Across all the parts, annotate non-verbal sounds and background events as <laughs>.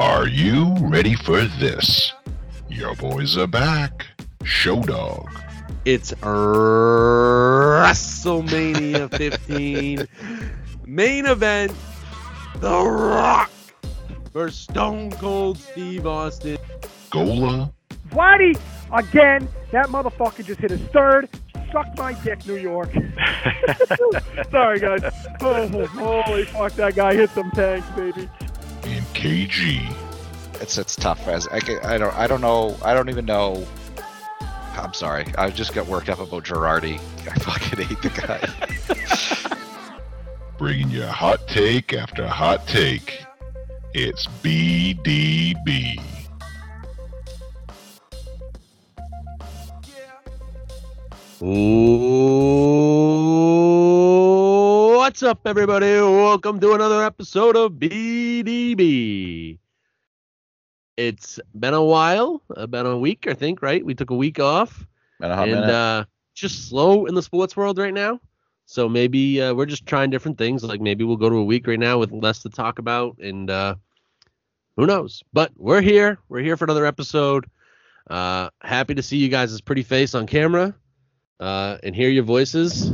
Are you ready for this? Your boys are back. Show Dog. It's WrestleMania <laughs> 15 main event. The Rock versus Stone Cold Steve Austin. Gola. Vladdy, again, that motherfucker just hit his third. Suck my dick, New York. <laughs> <laughs> Sorry, guys. Oh, holy fuck, that guy hit some tanks, baby. And KG. It's it's tough as I, ca- I don't I don't know I don't even know. I'm sorry. I just got worked up about Girardi. I fucking hate the guy. <laughs> Bringing you a hot take after hot take. It's BDB. Ooh, What's up, everybody? Welcome to another episode of BDB. It's been a while, about a week, I think, right? We took a week off. Been a hot and minute. uh, just slow in the sports world right now. So maybe uh, we're just trying different things. Like maybe we'll go to a week right now with less to talk about, and uh, who knows? But we're here. We're here for another episode. Uh, happy to see you guys' pretty face on camera uh, and hear your voices.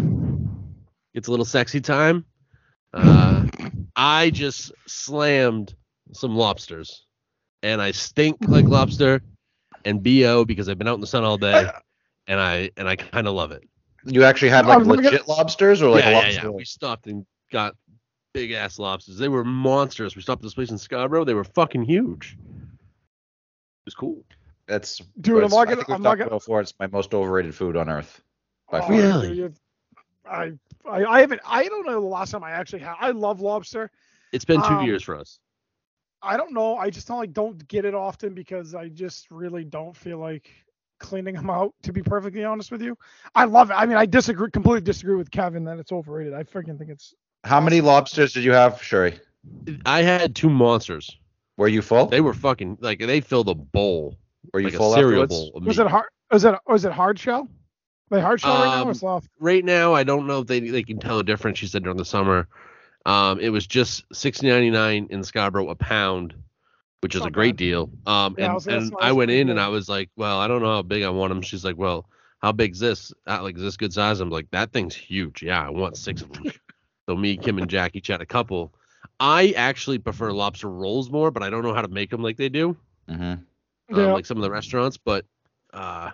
It's a little sexy time. Uh, I just slammed some lobsters, and I stink like lobster and bo because I've been out in the sun all day, and I and I kind of love it. you actually had like was looking at- legit lobsters or like yeah, a yeah, yeah. We stopped and got big ass lobsters. They were monsters. We stopped at this place in Scarborough. They were fucking huge. It was cool. That's Dude, it's- I'm not gonna. I'm not gonna- before. It's my most overrated food on earth. By Oh, far. Really? I, I, I haven't. I don't know the last time I actually had. I love lobster. It's been two Um, years for us. I don't know. I just don't like don't get it often because I just really don't feel like cleaning them out. To be perfectly honest with you, I love it. I mean, I disagree, completely disagree with Kevin that it's overrated. I freaking think it's. How many lobsters did you have, Sherry? I had two monsters. Were you full? They were fucking like they filled a bowl, Were you like full a cereal afterwards? bowl. Was meat. it hard? Was it was it hard shell? Like hard shell right now Um, or soft? right now i don't know if they they can tell the difference she said during the summer. Um it was just six ninety nine in scarborough a pound which is a great bad. deal. Um Yeah, and, was gonna and i went pretty in and i was like well i don't know how big i want them she's like well how big's this? Uh, like is this good size? I'm like that thing's huge. Yeah i want six of them <laughs> so me kim and jack each had a couple. I actually prefer lobster rolls more but i don't know how to make them like they do. Hmm um, Yeah. like some of the restaurants but uh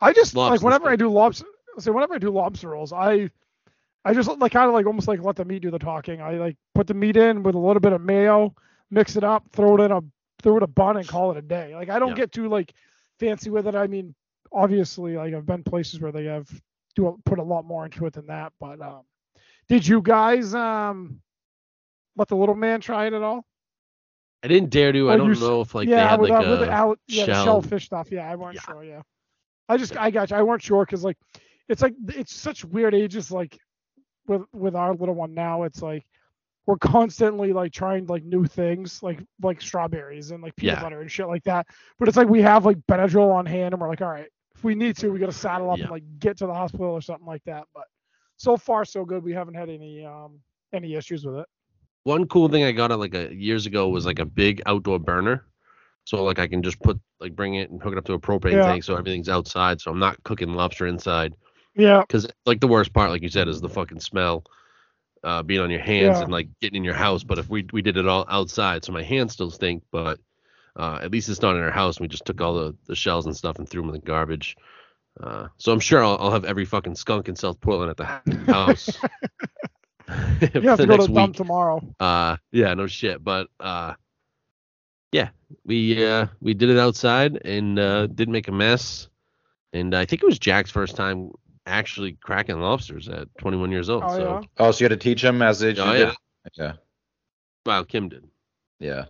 I just lobster's like whenever I do lobster. So whenever I do lobster rolls, I I just like kind of like almost like let the meat do the talking. I like put the meat in with a little bit of mayo, mix it up, throw it in a throw it a bun and call it a day. Like I don't Yeah. get too like fancy with it. I mean, obviously, like I've been places where they have do a, put a lot more into it than that. But um, did you guys um let the little man try it at all? i didn't dare to i Oh, don't you know if like they yeah, had with, like uh, with the yeah, the shell. shellfish stuff. Yeah, I wasn't Yeah. sure. Yeah, I just I got you. I weren't sure because like it's like it's such weird ages. Like with with our little one now, it's like we're constantly like trying like new things, like like strawberries and like peanut Yeah. butter and shit like that. But it's like we have like Benadryl on hand, and we're like, all right, if we need to, we got to saddle up Yeah. and like get to the hospital or something like that. But so far so good. We haven't had any um any issues with it. one cool thing I got uh, like a years ago was like a big outdoor burner. So like I can just put like bring it and hook it up to a propane Yeah. tank so everything's outside so I'm not cooking lobster inside Yeah, cuz like the worst part like you said is the fucking smell uh being on your hands Yeah. and like getting in your house but if we we did it all outside so my hands still stink but uh at least it's not in our house and we just took all the the shells and stuff and threw them in the garbage. Uh so I'm sure I'll, I'll have every fucking skunk in South Portland at the <laughs> house. you have to <laughs> go to the dump tomorrow. Uh yeah, no shit. But uh yeah, we uh we did it outside and uh didn't make a mess. And I think it was Jack's first time actually cracking lobsters at 21 years old. Oh so yeah. Oh, so you had to teach him as they Oh, yeah. it? Yeah. well, Kim did. Yeah.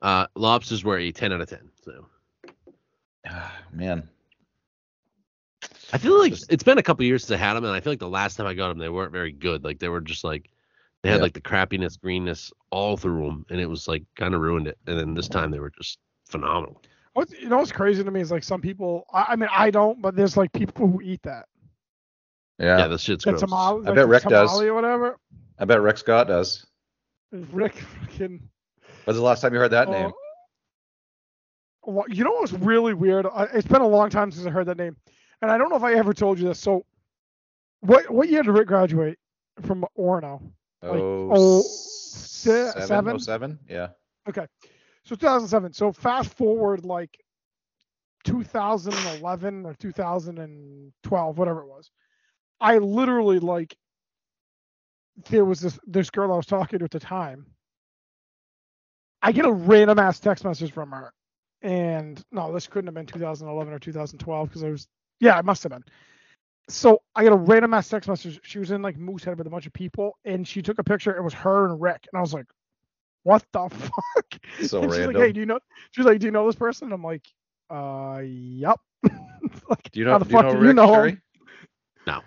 Uh lobsters were a 10 out of 10. So Ah, <sighs> Man. I feel like Just- it's been a couple years since I had them and I feel like the last time I got them they weren't very good. Like they were just like they had Yeah. like the crappiness, greenness all through them and it was like kind of ruined it. And then this time they were just phenomenal. What you know what's crazy to me is like some people. I, I mean, I don't, but there's like people who eat that. Yeah, Yeah. this shit's That gross. tomalley, I bet Rick does. tomalley or whatever. I bet Rick Scott does. Rick fucking When's the last time you heard that name? Uh, well, you know what was really weird? It's been a long time since I heard that name, and I don't know if I ever told you this. So, what what year did Rick graduate from Orono? Like, oh, oh, se- se- seven? Oh, seven? 07? Yeah. Okay, so 2007. So fast forward like 2011 or 2012, whatever it was. I literally like there was this this girl I was talking to at the time. I get a random ass text message from her, and no, this couldn't have been 2011 or 2012 because I was yeah, it must have been. So I got a random ass text message. She was in like Moosehead with a bunch of people, and she took a picture. It was her and Rick, and I was like, "What the <laughs> fuck?" So and she's random. like, "Hey, do you know?" She's like, "Do you know this person?" I'm like, "Uh, yep." <laughs> like, Do you know, how the do you fuck know do Rick you know? No.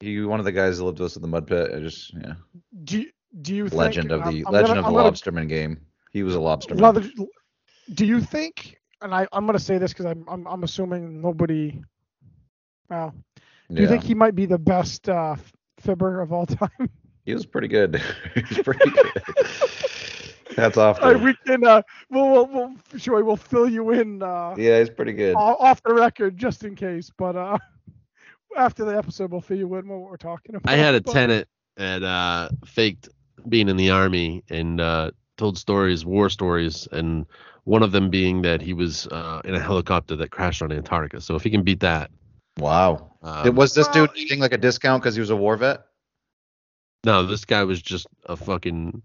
He one of the guys that lived with us in the mud pit. I just yeah. Do you, do you Legend think, of the I'm- I'm legend gonna- of I'm the lobsterman game. He was a lobsterman. Leather, do you think? And I, I'm gonna say this because I'm, I'm I'm assuming nobody. Well, do you think he might be the best uh, fibber of all time? <laughs> He was pretty good. <laughs> he was pretty good. That's off. Uh, The, we can. Uh, we'll, we'll, we'll sure we'll fill you in uh, yeah, he's pretty good. off the record just in case. But uh, <laughs> after the episode, we'll fill you in what we're talking about. I had a But- tenant that uh, faked being in the army and uh, told stories, war stories, and one of them being that he was uh, in a helicopter that crashed on Antarctica. So if he can beat that, Wow. um, was this dude getting like a discount because he was a war vet? no, this guy was just a fucking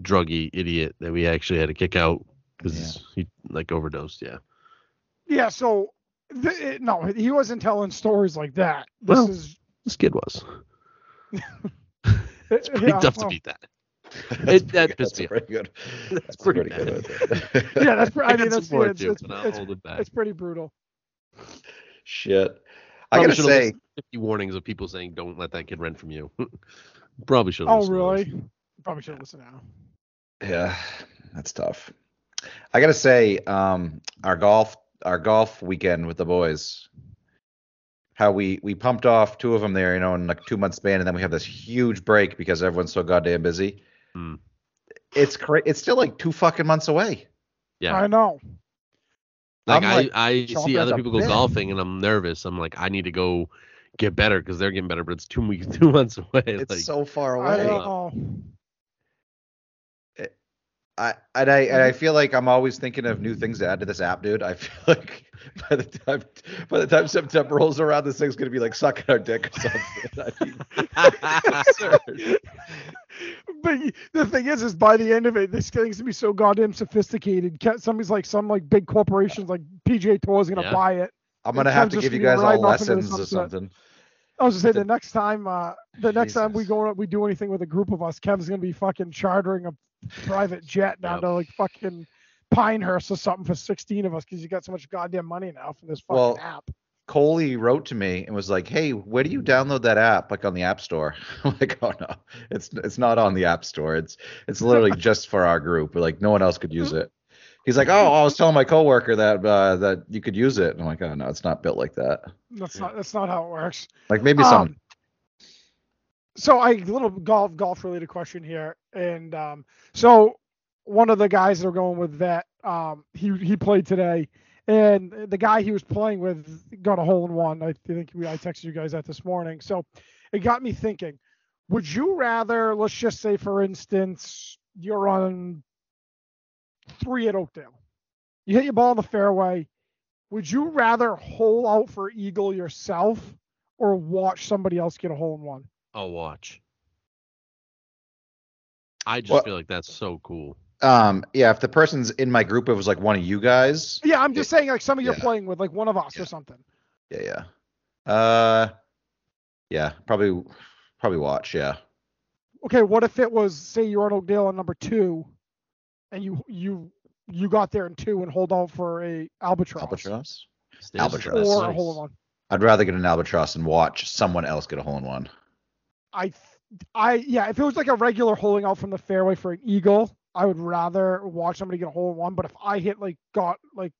druggy idiot that we actually had to kick out because he like overdosed. Yeah. Yeah. So. Th- it- no, he wasn't telling stories like that. This Well, is This kid was. it's <laughs> It's pretty tough to beat that. <laughs> It- that That's pissed me off. pretty good. That's That's pretty pretty good. <laughs> Yeah, that's. pre- I I mean, that's it's pretty brutal. Shit. I gotta should've say, listened 50 warnings of people saying don't let that kid rent from you. <laughs> Probably should. Oh, really? Probably should listen now. yeah, that's tough. I gotta say, um, our golf, our golf weekend with the boys, how we we pumped off two of them there, you know, in like two months span, and then we have this huge break because everyone's so goddamn busy. Hmm. It's cra- It's still like two fucking months away. Yeah. I know. Like I'm, I, I see other people go bit. golfing and I'm nervous. I'm like, I need to go get better because they're getting better, but it's two weeks, <laughs> two months away. It's like, so far I away. Don't know. I and I and I feel like I'm always thinking of new things to add to this app, dude. I <laughs> feel like by the time by the time September rolls around, this thing's gonna be like sucking our dick or something. <laughs> I mean. <laughs> But the thing is, is by the end of it, this thing's gonna be so goddamn sophisticated. Ca- Somebody's like some like big corporations like PGA Tour is gonna Yeah. buy it. I'm gonna have to give you guys all riding off into the lessons or something. I was gonna say The- the next time, uh, the next time we Jesus. go, we do anything with a group of us, Kev's gonna be fucking chartering a private jet down Yep. to like fucking Pinehurst or something for 16 of us because you got so much goddamn money now from this fucking Well, app. Coley wrote to me and was like, "Hey, where do you download that app? Like on the App Store?" <laughs> I'm like, "Oh no, it's it's not on the App Store. It's it's literally <laughs> just for our group. Like no one else could use it." He's like, "Oh, I was telling my coworker that uh, that you could use it." And I'm like, "Oh no, it's not built like that. That's not that's not how it works. Like maybe some." Um, so I little golf golf related question here, and um, so one of the guys that are going with that, um, he he played today, and the guy he was playing with got a hole in one. I think we, I texted you guys that this morning. So it got me thinking: Would you rather, let's just say, for instance, you're on three at Oakdale, you hit your ball in the fairway. Would you rather hole out for eagle yourself or watch somebody else get a hole in one? I'll watch. I just Well- feel like that's so cool. Um, yeah, if the person's in my group, it was like one of you guys. Yeah, I'm just saying like some of you're Yeah. playing with, like one of us Yeah. or something. Yeah, yeah. Uh, yeah, probably probably watch. Yeah. Okay, what if it was say you're on Oakdale on number two, and you you you got there in two and hold out for a albatross, Albatross. Stays Albatross. or a hole in one. I'd rather get an albatross and watch someone else get a hole in one. I th- I yeah, if it was like a regular holding out from the fairway for an eagle, I would rather watch somebody get a hole in one. But if I hit like got like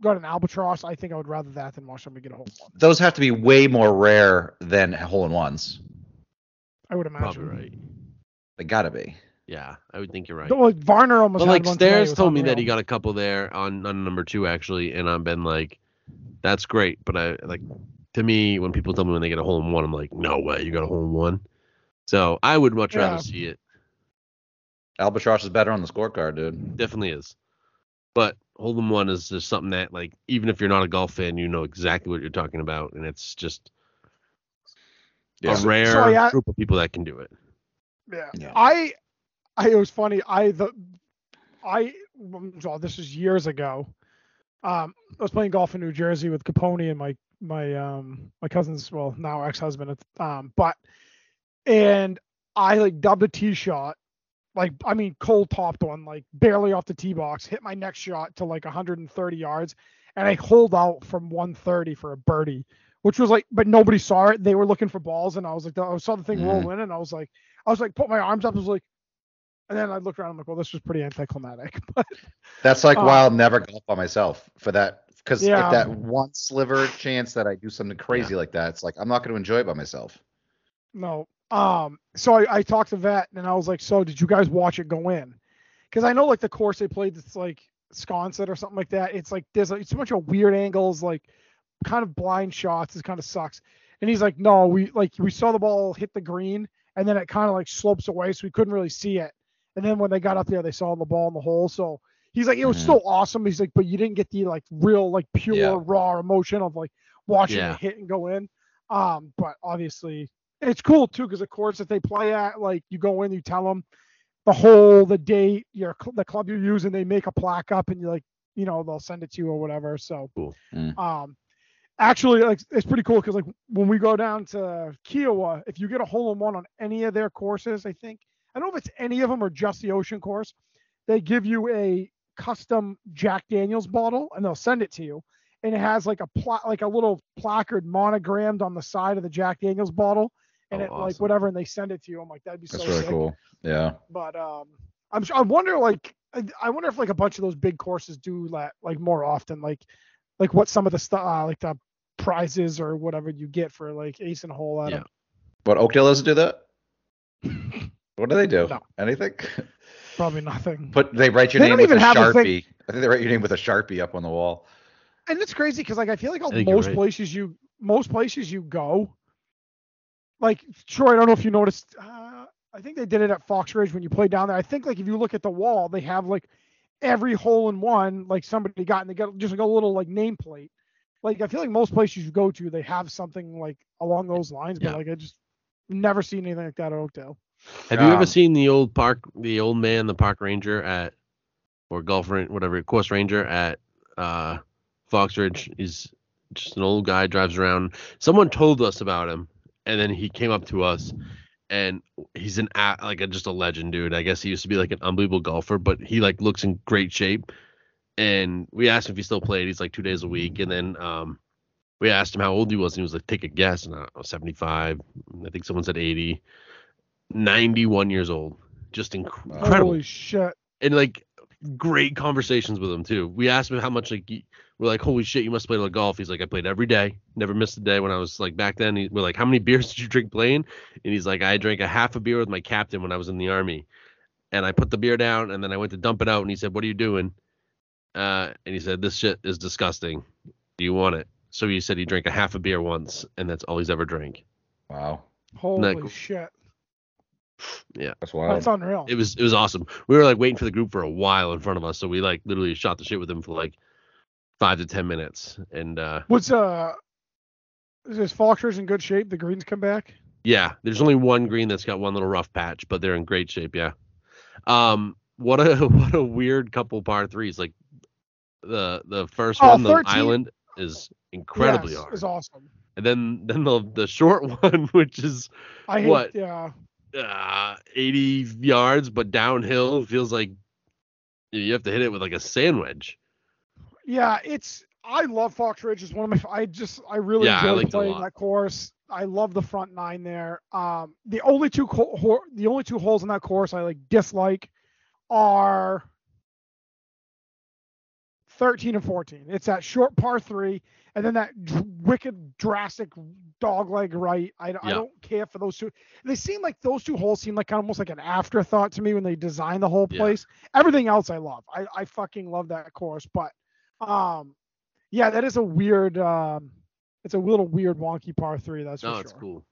got an albatross, I think I would rather that than watch somebody get a hole in one. Those have to be way more rare than hole in ones. I would imagine. Probably right. They gotta be. Yeah, I would think you're right. Like Varner almost. But had like one Stairs told me that he got a couple there on on number two actually, and I've been like, that's great. But I like to me when people tell me when they get a hole in one, I'm like, no way, you got a hole in one. So I would much Yeah. rather see it. Albatross is better on the scorecard, dude. Definitely is. But hole in one is just something that like even if you're not a golf fan, you know exactly what you're talking about, and it's just Yeah. a rare So, yeah. group of people that can do it. Yeah. Yeah. I, I it was funny. I the, I well, this was years ago. Um, I was playing golf in New Jersey with Capone and my my um my cousin's well now ex husband. Um, but and I like dubbed a tee shot, like I mean cold topped one, like barely off the tee box, hit my next shot to like 130 yards, and I holed out from 130 for a birdie, which was like, but nobody saw it. They were looking for balls, and I was like, I saw the thing Mhm. roll in, and I was like, I was like, put my arms up, I was like, and then I looked around, I'm like, well, this was pretty anticlimactic, <laughs> but That's like Uh, why I'll never golf by myself for that. Because Yeah. if that one sliver chance that I do something crazy like that, it's like I'm not going to enjoy it by myself. no. Um, so I, I talked to Vet, and I was like, so did you guys watch it go in? Because I know like the course they played, it's like Sconset or something like that. It's like there's a, it's a bunch of weird angles, like kind of blind shots. It kind of sucks. And he's like, no, we like we saw the ball hit the green, and then it kind of like slopes away, so we couldn't really see it. And then when they got up there, they saw the ball in the hole. So he's like, it was Mhm. still awesome. He's like, but you didn't get the like real like pure Yeah. raw emotion of like watching Yeah. it hit and go in. Um, but obviously it's cool too because of course if they play at, like you go in, you tell them the hole, the date, your the club you're using, they make a plaque up and you like, you know, they'll send it to you or whatever. So, Cool. Mm. um, actually, like it's pretty cool because like when we go down to Kiawah, if you get a hole in one on any of their courses, I think I don't know if it's any of them or just the Ocean course, they give you a custom Jack Daniels bottle and they'll send it to you. And it has like a pla- like a little placard monogrammed on the side of the Jack Daniels bottle, and Oh, it like whatever, and they send it to you. I'm like, that'd be That's so really sick. cool. Yeah. But um, I'm su- I wonder like I, I wonder if like a bunch of those big courses do that like more often, like like what some of the stuff uh, like the prizes or whatever you get for like ace and a hole out Yeah. of But Oakdale doesn't do that. <laughs> What do they do? No. Anything? probably nothing. Put they write your They name don't with a even have a thing- sharpie. I think they write your name with a sharpie up on the wall. and it's crazy because like I feel like all, I think you're most right. places you most places you go, like sure I don't know if you noticed. Uh, I think they did it at Fox Ridge when you played down there. I think like if you look at the wall, they have like every hole in one like somebody got and they got just like a little like nameplate. Like I feel like most places you go to, they have something like along those lines, but Yeah. like I just never seen anything like that at Oakdale. Have you ever Um, seen the old park, the old man, the park ranger at, or golf ran- whatever, course ranger at uh, Fox Ridge? He's just an old guy, drives around. Someone told us about him, and then he came up to us, and he's an a- like a, just a legend, dude. I guess he used to be like an unbelievable golfer, but he like looks in great shape. And we asked him if he still played. He's like two days a week, and then um, we asked him how old he was, and he was like, "Take a guess." And I don't 75. I think someone said 80. 91 years old. Just inc- Wow. incredible. Holy shit! And like great conversations with him too. We asked him how much like he- we're like, holy shit, you must play a lot of golf. He's like, I played every day, never missed a day. When I was like back then, he, we're like, how many <laughs> beers did you drink playing? And he's like, I drank a half a beer with my captain when I was in the army, and I put the beer down, and then I went to dump it out, and he said, what are you doing? Uh, and he said, this shit is disgusting. Do you want it? So he said he drank a half a beer once, and that's all he's ever drank. Wow. Holy cool? shit! Yeah, that's wild. That's unreal. it was it was awesome. We were like waiting for the group for a while in front of us, so we like literally shot the shit with him for like five to ten minutes. And uh What's uh? Is Fox Ridge in good shape? The greens come back. yeah, there's only one green that's got one little rough patch, but they're in great shape. Yeah. Um, what a <laughs> what a weird couple par threes. Like the the first Oh, one, the island is incredibly yes, hard, Is awesome. and then then the the short <laughs> one, which is I hate. What? Yeah. uh 80 yards, but downhill feels like you have to hit it with like a sand wedge. Yeah, it's I love Fox Ridge. It's one of my I just I really Yeah, enjoy playing that course. I love the front nine there. Um, the only two co- hor- the only two holes in that course I like dislike are 13 and 14. It's that short par three, and then that dr- wicked drastic dog leg right. I, I don't care for those two. They seem like those two holes seem like almost like an afterthought to me when they design the whole Yeah. place. Everything else I love. I, I fucking love that course. But um, yeah, that is a weird. Um, it's a little weird wonky par three. That's No, for it's sure. cool.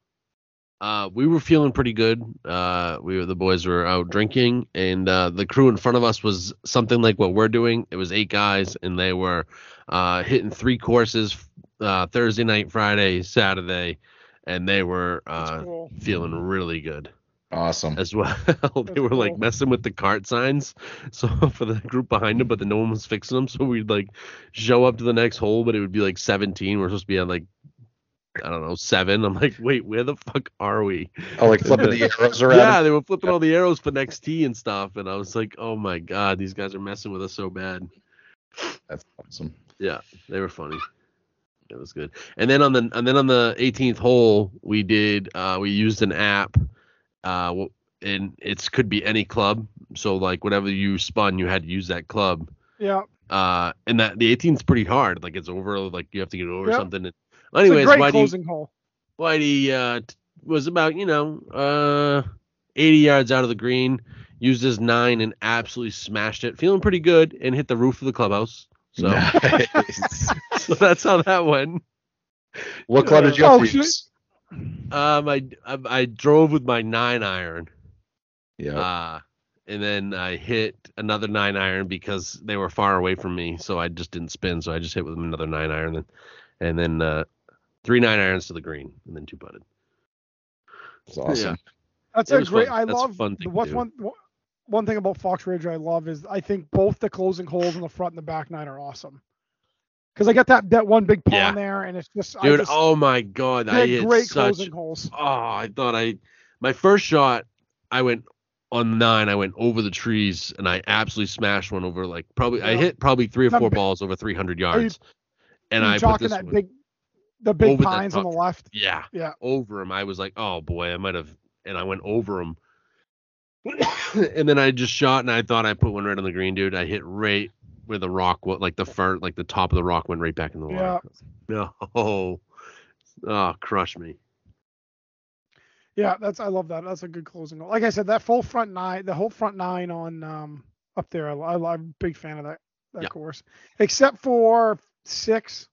Uh, we were feeling pretty good. Uh, we were the boys were out drinking, and uh, the crew in front of us was something like what we're doing. It was eight guys, and they were uh, hitting three courses uh, Thursday night, Friday, Saturday, and they were uh, cool. feeling really good Awesome. as well. <laughs> they were like messing with the cart signs, <laughs> so for the group behind them, but then no one was fixing them. So we'd like show up to the next hole, but it would be like 17. We're supposed to be on like I don't know seven. I'm like, wait, where the fuck are we? Oh, like flipping the <laughs> arrows around. Yeah, they were flipping all the arrows for next tee and stuff, and I was like, oh my god, these guys are messing with us so bad. That's awesome. Yeah, they were funny. It was good. And then on the and then on the 18th hole, we did uh we used an app, uh, w- and it's could be any club. So like whatever you spun, you had to use that club. Yeah. Uh, and that the 18th is pretty hard. Like it's over. Like you have to get over Yep. something. And, It's anyways, a great Whitey, closing hole. Whitey uh, t- was about you know uh 80 yards out of the green. Used his nine and absolutely smashed it. Feeling pretty good and hit the roof of the clubhouse. So, Nice. <laughs> so that's how that went. what club did you Oh, have to use? Um, I, I I drove with my nine iron. Yeah. Uh, and then I hit another nine iron because they were far away from me, so I just didn't spin. So I just hit with another nine iron, then, and then uh, three nine irons to the green, and then two putted. It's awesome. That's It a great. fun. I That's love fun thing what's do. one one- one thing about Fox Ridge I love is I think both the closing holes in the front and the back nine are awesome. Because I got that that one big pond Yeah. there, and it's just I Dude, just, oh my god, I hit great such. closing holes. Oh, I thought I my first shot, I went on nine. I went over the trees and I absolutely smashed one over like probably I hit probably three or That four big- balls over 300 you- yards. and you I put talking this that one, big, the big pines on the left. yeah, Yeah. over him. I was like, oh boy, I might have, and I went over him. <coughs> and then I just shot, and I thought I put one right on the green, dude. I hit right where the rock, was, like the fur, like the top of the rock went right back in the water. Yeah. No, oh, <laughs> oh, crush me. Yeah, that's I love that. That's a good closing hole. Like I said, that full front nine, the whole front nine on um up there, I, I'm a big fan of that that Yeah. course. Except for six,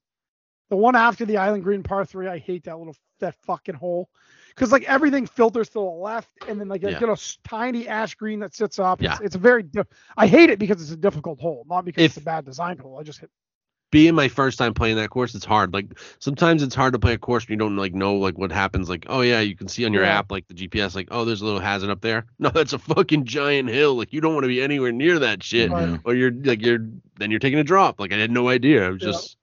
the one after the Island Green Par three, I hate that little that fucking hole. Because like everything filters to the left, and then like you Yeah. get a tiny ash green that sits up. It's, Yeah. it's a very. Di- I hate it because it's a difficult hole, not because If- it's a bad design hole. I just hit. Being my first time playing that course, it's hard. Like sometimes it's hard to play a course and you don't like know like what happens. Like, oh yeah, you can see on your Yeah. app like the GPS, like, oh, there's a little hazard up there. <laughs> No, that's a fucking giant hill. Like you don't want to be anywhere near that shit. Right. or you're like you're then you're taking a drop. Like I had no idea. I was Yeah. just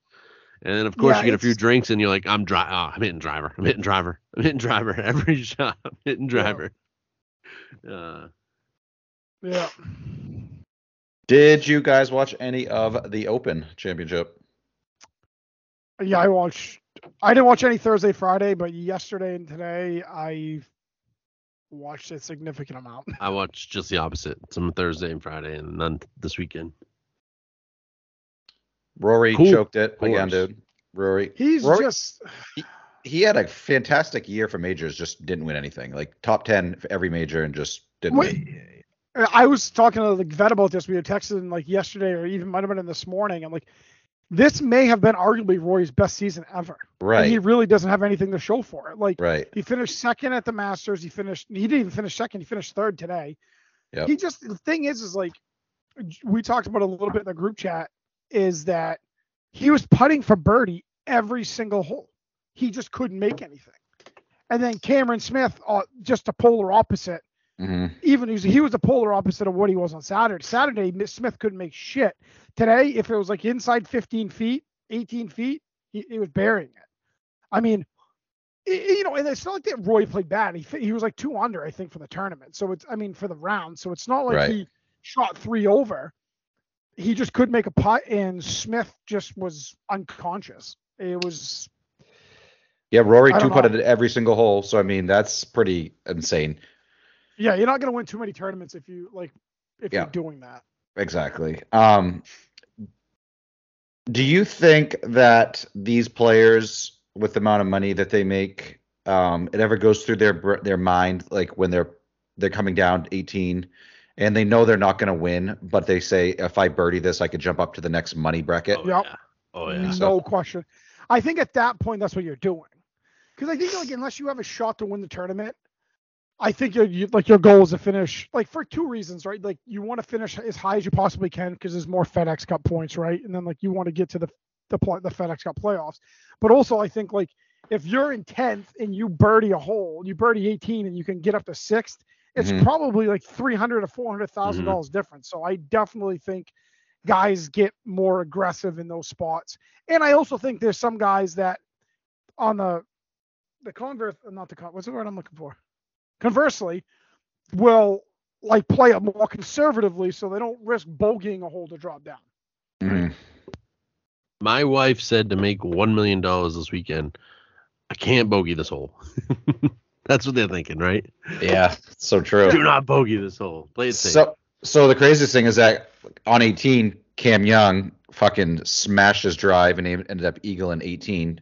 and then of course Yeah, you get a few drinks and you're like, I'm dry oh, I'm hitting driver. I'm hitting driver. I'm hitting driver. Every <laughs> shot I'm hitting Yeah. driver. Uh Yeah. Did you guys watch any of the Open Championship? Yeah, I watched. I didn't watch any Thursday, Friday, but yesterday and today I watched a significant amount. I watched just the opposite. Some Thursday and Friday and none this weekend. Rory Cool. choked it again, dude. Rory. He's Rory, just he had a fantastic year for majors, just didn't win anything. Like top ten for every major and just didn't Wait, win. I was talking to the vet about this. We had texted him like yesterday, or even might have been in this morning. I'm like, this may have been arguably Rory's best season ever. And he really doesn't have anything to show for it. Like Right. he finished second at the Masters. He finished. He didn't even finish second. He finished third today. Yep. He just the thing is, is like we talked about a little bit in the group chat. Is that he was putting for birdie every single hole. He just couldn't make anything. And then Cameron Smith, uh, just a polar opposite. hmm Even he was, he was the polar opposite of what he was on Saturday. Saturday, Smith couldn't make shit. Today, if it was like inside 15 feet, 18 feet, he, he was burying it. I mean, i- i- you know, and it's not like that Rory played bad. He he was like two under, I think, for the tournament. So it's, I mean, for the round. So it's not like Right. he shot three over. He just couldn't make a putt, and Smith just was unconscious. It was, Yeah, Rory two putted every single hole. So I mean, that's pretty insane. yeah, you're not gonna win too many tournaments if you like if Yeah. you're doing that. Exactly. Um, Do you think that these players, with the amount of money that they make, um, it ever goes through their their mind, like when they're they're coming down 18, and they know they're not going to win, but they say, if I birdie this, I could jump up to the next money bracket. Oh, Yep. yeah. Oh yeah. no So- question. I think at that point that's what you're doing. Because I think like unless you have a shot to win the tournament, I think your you, like your goal is to finish like for two reasons, right? Like you want to finish as high as you possibly can because there's more FedEx Cup points, right? And then like you want to get to the the pl- the FedEx Cup playoffs. But also I think like if you're in tenth and you birdie a hole, you birdie 18 and you can get up to sixth, it's Mhm. probably like three hundred to four hundred thousand dollars difference. So I definitely think guys get more aggressive in those spots. And I also think there's some guys that on the the converse, not the con, what's the word I'm looking for? Conversely, will like play it more conservatively so they don't risk bogeying a hole to drop down. Mhm. My wife said to make one million dollars this weekend, I can't bogey this hole. <laughs> That's what they're thinking, right? Yeah, so true. Do not bogey this hole. Play it safe. So, so the craziest thing is that on 18, Cam Young fucking smashed his drive and he ended up eagle in 18,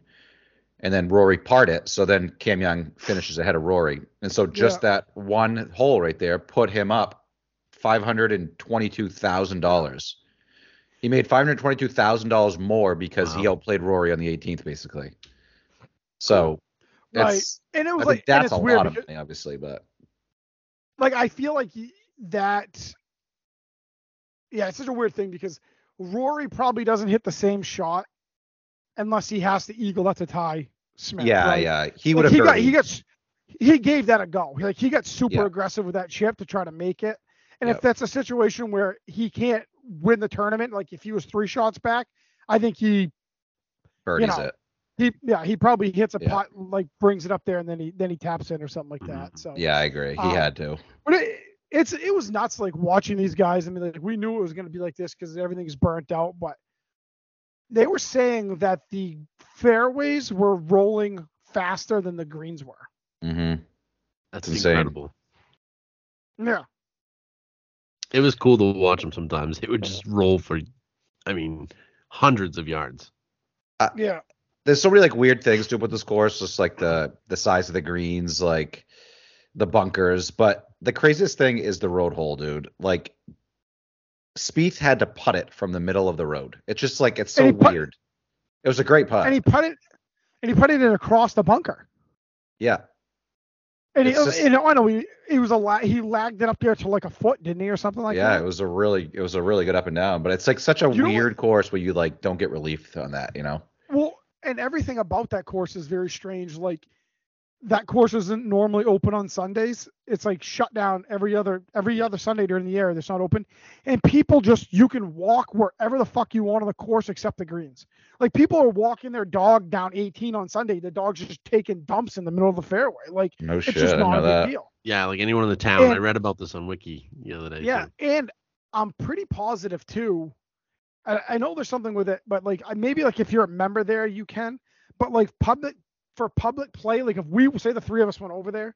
and then Rory part it. So then Cam Young finishes ahead of Rory, and so just that one hole right there put him up five hundred and twenty-two thousand dollars. He made five hundred twenty-two thousand dollars more because he outplayed Rory on the 18th, basically. So, Right. And it was think like that's a weird lot of money, obviously, but like I feel like that yeah, it's such a weird thing because Rory probably doesn't hit the same shot unless he has to eagle that's a tie Smith. yeah, right? yeah, he Like, would have. he got he got he gave that a go. Like he got super Yeah. aggressive with that chip to try to make it. And if that's a situation where he can't win the tournament, like if he was three shots back, I think he birdies know, it. He yeah he probably hits a Yeah. pot like brings it up there and then he then he taps in or something like that. So Yeah, I agree. He Um, had to. but it, it's it was nuts like watching these guys. I mean, like we knew it was going to be like this because everything's burnt out, but they were saying that the fairways were rolling faster than the greens were. Mm-hmm. That's insane. incredible. Yeah, It was cool to watch them sometimes. It would just roll for, I mean, hundreds of yards. yeah. There's so many like weird things to it with this course, just like the the size of the greens, like the bunkers. But the craziest thing is the road hole, dude. Like Spieth had to putt it from the middle of the road. It's just like it's so put- weird. It was a great putt. and he put it and he put it across the bunker. yeah, And he, It's just- and oh, I know he, he was a la- he lagged it up there to like a foot, didn't he, or something like yeah. that? Yeah, it was a really it was a really good up and down. But it's like such a You weird course where you like don't get relief on that. You know. Well, and everything about that course is very strange. Like that course isn't normally open on Sundays. It's like shut down every other every other Sunday during the year. It's not open, and people just you can walk wherever the fuck you want on the course except the greens. Like people are walking their dog down 18 on Sunday. The dog's just taking dumps in the middle of the fairway. Like No it's shit. just didn't not know a that. deal. Yeah, like anyone in the town. I read about this on Wiki the other day. Yeah, too. and I'm pretty positive too. I, I know there's something with it, but like maybe like if you're a member there, you can. But like public for public play, like if we say the three of us went over there,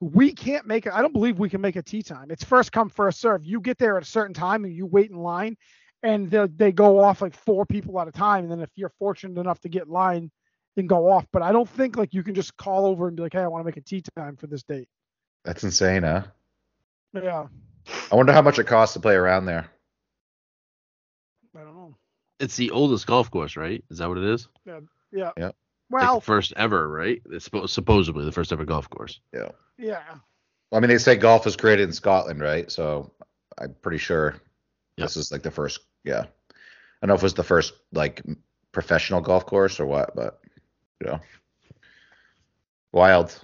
we can't make it. I don't believe we can make a tee time. It's first come first serve. You get there at a certain time and you wait in line, and they they go off like four people at a time. And then if you're fortunate enough to get in line, then go off. But I don't think like you can just call over and be like, hey, I want to make a tee time for this date. That's insane, huh? Yeah, I wonder how much it costs to play around there. I don't know. It's the oldest golf course, right? Is that what it is? Yeah. Yeah. Like Well, the first ever, right? It's suppo- supposedly the first ever golf course. yeah. Yeah. Well, I mean, they say golf was created in Scotland, right? So I'm pretty sure Yep. this is like the first. Yeah, I don't know if it was the first like professional golf course or what, but you know, wild.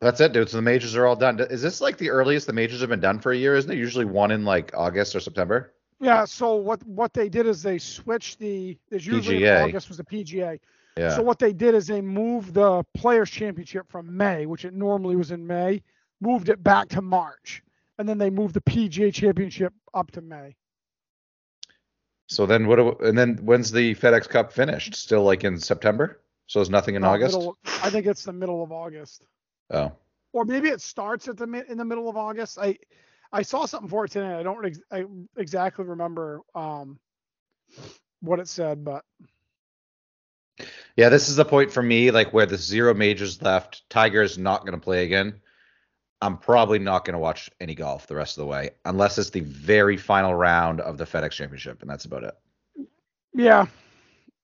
That's it, dude. So the majors are all done. Is this like the earliest the majors have been done for a year? Isn't it usually one in like August or September? Yeah, so what what they did is they switched the there's usually PGA. August was the PGA. Yeah. So what they did is they moved the Players Championship from May, which it normally was in May, moved it back to March, and then they moved the PGA Championship up to May. So then what? do- And then when's the FedEx Cup finished? Still like in September? So there's nothing in Uh, August. middle- I think it's the middle of August, Oh, or maybe it starts at the in the middle of August. I I saw something for it today. I don't ex- I exactly remember um what it said, but Yeah, this is the point for me, like where the zero majors left. Tiger is not going to play again. I'm probably not going to watch any golf the rest of the way, unless it's the very final round of the FedEx Championship, and that's about it. yeah,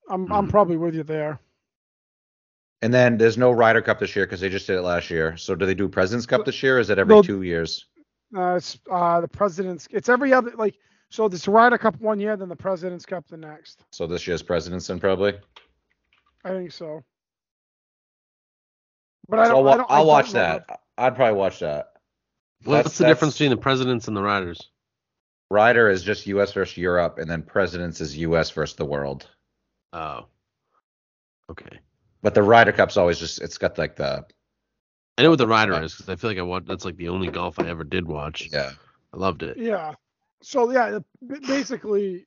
I'm I'm Mhm. probably with you there. And then there's no Ryder Cup this year because they just did it last year. So do they do President's Cup this year? Or is it every No. two years? Uh, it's uh the president's. It's every other like so. This Ryder Cup one year, then the President's Cup the next. So this year's President's then probably. I think so. But I don't. I'll, I don't, I I'll don't watch know that. I'd probably watch that. What's That's- the difference between the presidents and the Ryders? Ryder is just U.S. versus Europe, and then Presidents is U.S. versus the world. Oh. Okay. But the Ryder Cup's always just it's got like the I know what the Ryder is because I feel like I watched. That's like the only golf I ever did watch. yeah. I loved it. Yeah. So yeah, basically,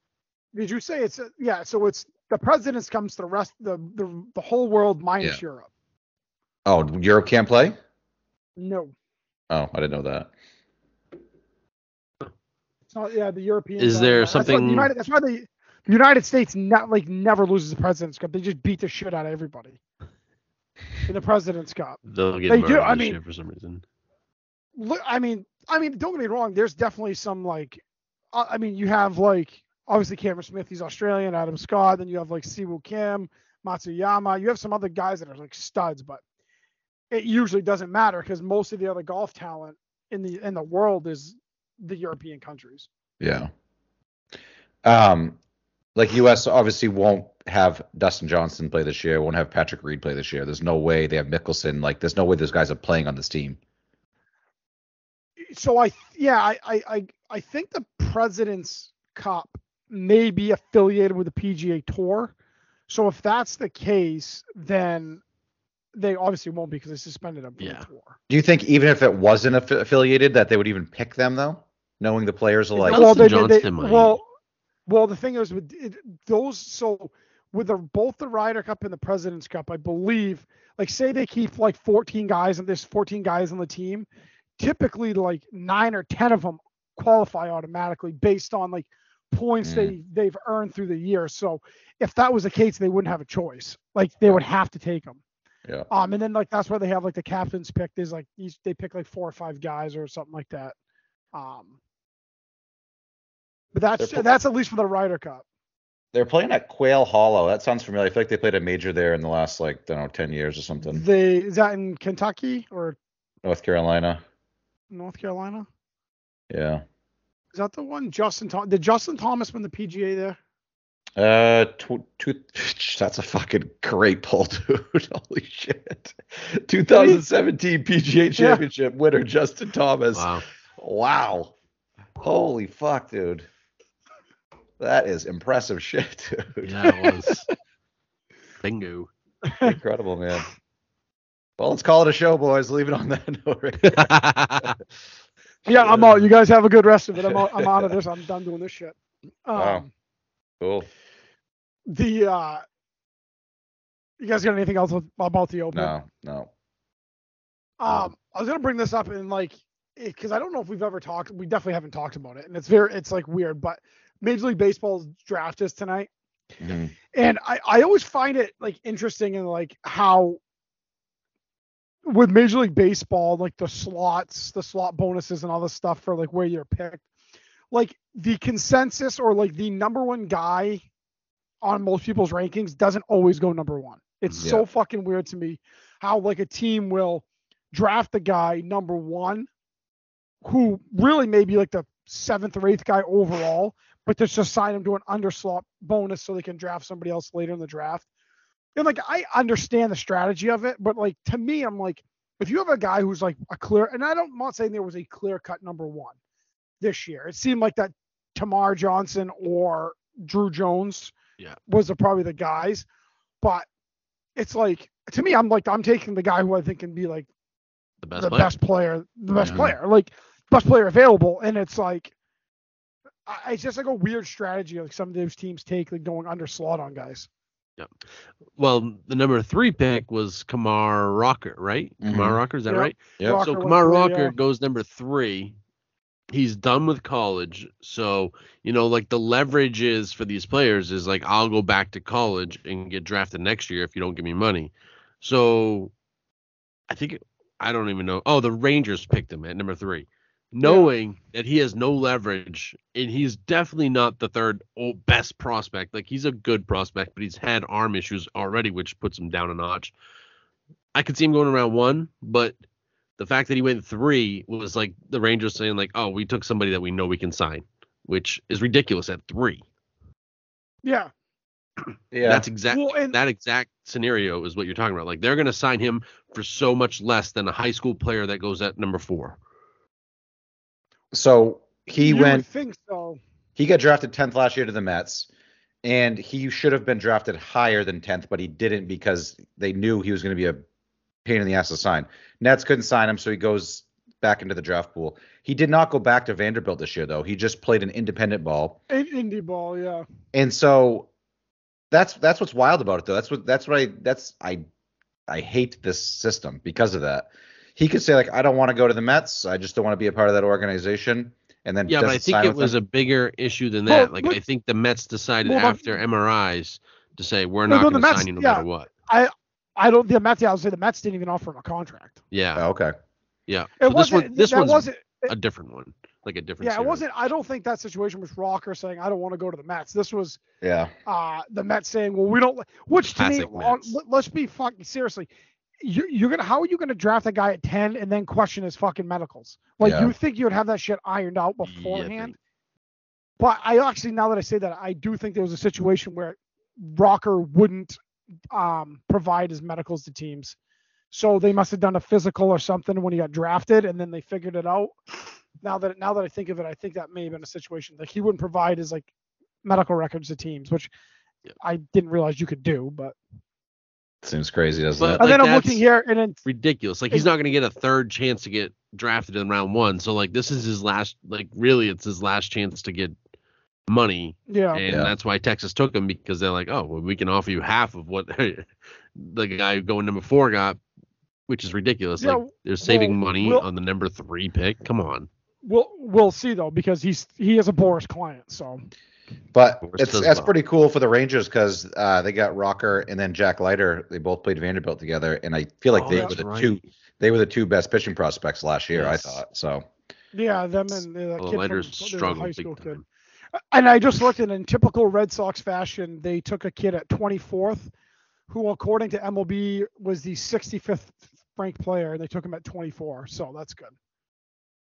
did you say it's yeah? So it's the presidents comes to the rest the the, the whole world minus Europe. Oh, Europe can't play? No, Oh, I didn't know that. it's not. Yeah, the European. Is there that's why the something- United, that's why the the United States not like never loses the President's Cup. They just beat the shit out of everybody in the President's Cup. They'll get They murdered do, I mean- year for some reason. Look, I mean, I mean, don't get me wrong. There's definitely some like, I mean, you have like obviously Cameron Smith, he's Australian. Adam Scott. Then you have like Si Woo Kim, Matsuyama. You have some other guys that are like studs, but it usually doesn't matter because most of the other golf talent in the in the world is the European countries. Yeah. Um, like U.S. obviously won't have Dustin Johnson play this year. Won't have Patrick Reed play this year. There's no way they have Mickelson. Like, there's no way those guys are playing on this team. So I yeah I I I, I think the President's Cup may be affiliated with the PGA Tour. So if that's the case, then they obviously won't because they suspended them from Yeah. the tour. Do you think even if it wasn't aff- affiliated, that they would even pick them though, knowing the players are like, Well, well, they, Dustin they, they, Johnson might. well, well, the thing is with it, those, so with the, both the Ryder Cup and the President's Cup, I believe, like say they keep like 14 guys and there's 14 guys on the team, typically like nine or 10 of them qualify automatically based on like points Mm. they they've earned through the year. So if that was the case, they wouldn't have a choice. Like they would have to take them. Yeah. Um, and then like that's why they have like the captains pick. There's like these they pick like four or five guys or something like that. Um, but that's pl- that's at least for the Ryder Cup. they're playing at Quail Hollow. That sounds familiar. I feel like they played a major there in the last like I don't know, ten years or something. They is that in Kentucky or North Carolina. North Carolina? Yeah. Is that the one Justin Thomas? Did Justin Thomas win the PGA there? Uh, tw- two, <laughs> that's a fucking great pull, <laughs> dude. Holy shit. 2017 PGA Championship winner Justin Thomas. Wow. Wow. Holy fuck, dude. That is impressive shit, <laughs> dude. Yeah, it was. Bingo. Incredible, man. Well, let's call it a show, boys. Leave it on that <laughs> note. Right <laughs> Yeah, I'm out. You guys have a good rest of it. I'm out, I'm out of this. I'm done doing this shit. Um, Wow. cool. The uh, you guys got anything else about the Open? No, no. Um, I was gonna bring this up and like, because I don't know if we've ever talked. We definitely haven't talked about it, and it's very, it's like weird. But Major League Baseball's draft is tonight, Mhm. and I, I always find it like interesting and like how with Major League Baseball, like the slots, the slot bonuses, and all this stuff for like where you're picked, like the consensus or like the number one guy on most people's rankings doesn't always go number one. It's Yeah. so fucking weird to me how like a team will draft the guy number one who really may be like the seventh or eighth guy overall, but to just sign him to an underslot bonus so they can draft somebody else later in the draft. And like I understand the strategy of it, but like to me, I'm like, if you have a guy who's like a clear, and I don't I'm not saying there was a clear cut number one this year. It seemed like that Termarr Johnson or Drew Jones Yeah. was the, probably the guys, but it's like to me, I'm like I'm taking the guy who I think can be like The best the player. best player, the best Yeah. player, like best player available, and it's like I- it's just like a weird strategy like some of those teams take, like going under slot on guys. Yeah. Well, the number three pick was Kumar Rocker, right? Mhm. Kumar Rocker, is that Yep. right? Yeah. So went Kumar three, Rocker yeah. goes number three. he's done with college. So, you know, like the leverage is for these players is like, I'll go back to college and get drafted next year if you don't give me money. So I think, I don't even know. Oh, the Rangers picked him at number three, knowing that he has no leverage and he's definitely not the third best prospect. Like he's a good prospect, but he's had arm issues already, which puts him down a notch. I could see him going around one, but the fact that he went three was like the Rangers saying like, "Oh, we took somebody that we know we can sign," which is ridiculous at three. Yeah. <clears throat> Yeah. That's exact. Well, and- that exact scenario is what you're talking about. Like they're going to sign him for so much less than a high school player that goes at number four. So he you went think so. he got drafted 10th last year to the Mets, and he should have been drafted higher than 10th, but he didn't because they knew he was going to be a pain in the ass to sign. Mets couldn't sign him, so he goes back into the draft pool. He did not go back to Vanderbilt this year, though. He just played an independent ball, An indie ball, yeah. and so that's that's what's wild about it, though. That's what that's what I that's I I hate this system because of that. He could say like, I don't want to go to the Mets. I just don't want to be a part of that organization. And then Yeah, but I think it was them. a bigger issue than Well, that. Like but- I think the Mets decided Well, but- after MRIs to say we're No, not no, going to sign you no yeah. matter what. I I don't. The Mets. I would say the Mets didn't even offer him a contract. Yeah, Oh, okay. yeah. It So this wasn't. one, this that one's wasn't. a different one, like a different. Yeah, it wasn't. I don't think that situation was Rocker saying I don't want to go to the Mets. This was Yeah. uh the Mets saying, well, we don't. Which to Classic me, on, let- let's be fucking seriously. You're, you're gonna. How are you gonna draft a guy at ten and then question his fucking medicals? Like Yeah. you think you'd have that shit ironed out beforehand? they- But I actually, now that I say that, I do think there was a situation where Rocker wouldn't um, provide his medicals to teams. So they must have done a physical or something when he got drafted, and then they figured it out. Now that now that I think of it, I think that may have been a situation like he wouldn't provide his like medical records to teams, which Yeah. I didn't realize you could do. But Seems crazy, doesn't But- it? and Like then I'm looking here, and it's ridiculous. Like he's not going to get a third chance to get drafted in round one. So like this is his last. Like really, it's his last chance to get money, yeah, and Yeah. that's why Texas took him because they're like, oh, well, we can offer you half of what <laughs> the guy going number four got, which is ridiculous. Yeah, like they're saving well, money we'll- on the number three pick. Come on. we'll we'll see though because he's he is a Boris client, so But it's that's well. pretty cool for the Rangers because uh, they got Rocker and then Jack Leiter. They both played Vanderbilt together, and I feel like Oh, they were the right. two. They were the two best pitching prospects last year. Yes. I thought so. yeah, them and the Well, kid Leiter's from, struggled high school kid. And I just looked, and in typical Red Sox fashion, they took a kid at 24th, who, according to MLB, was the 65th ranked player, and they took him at 24. So that's good.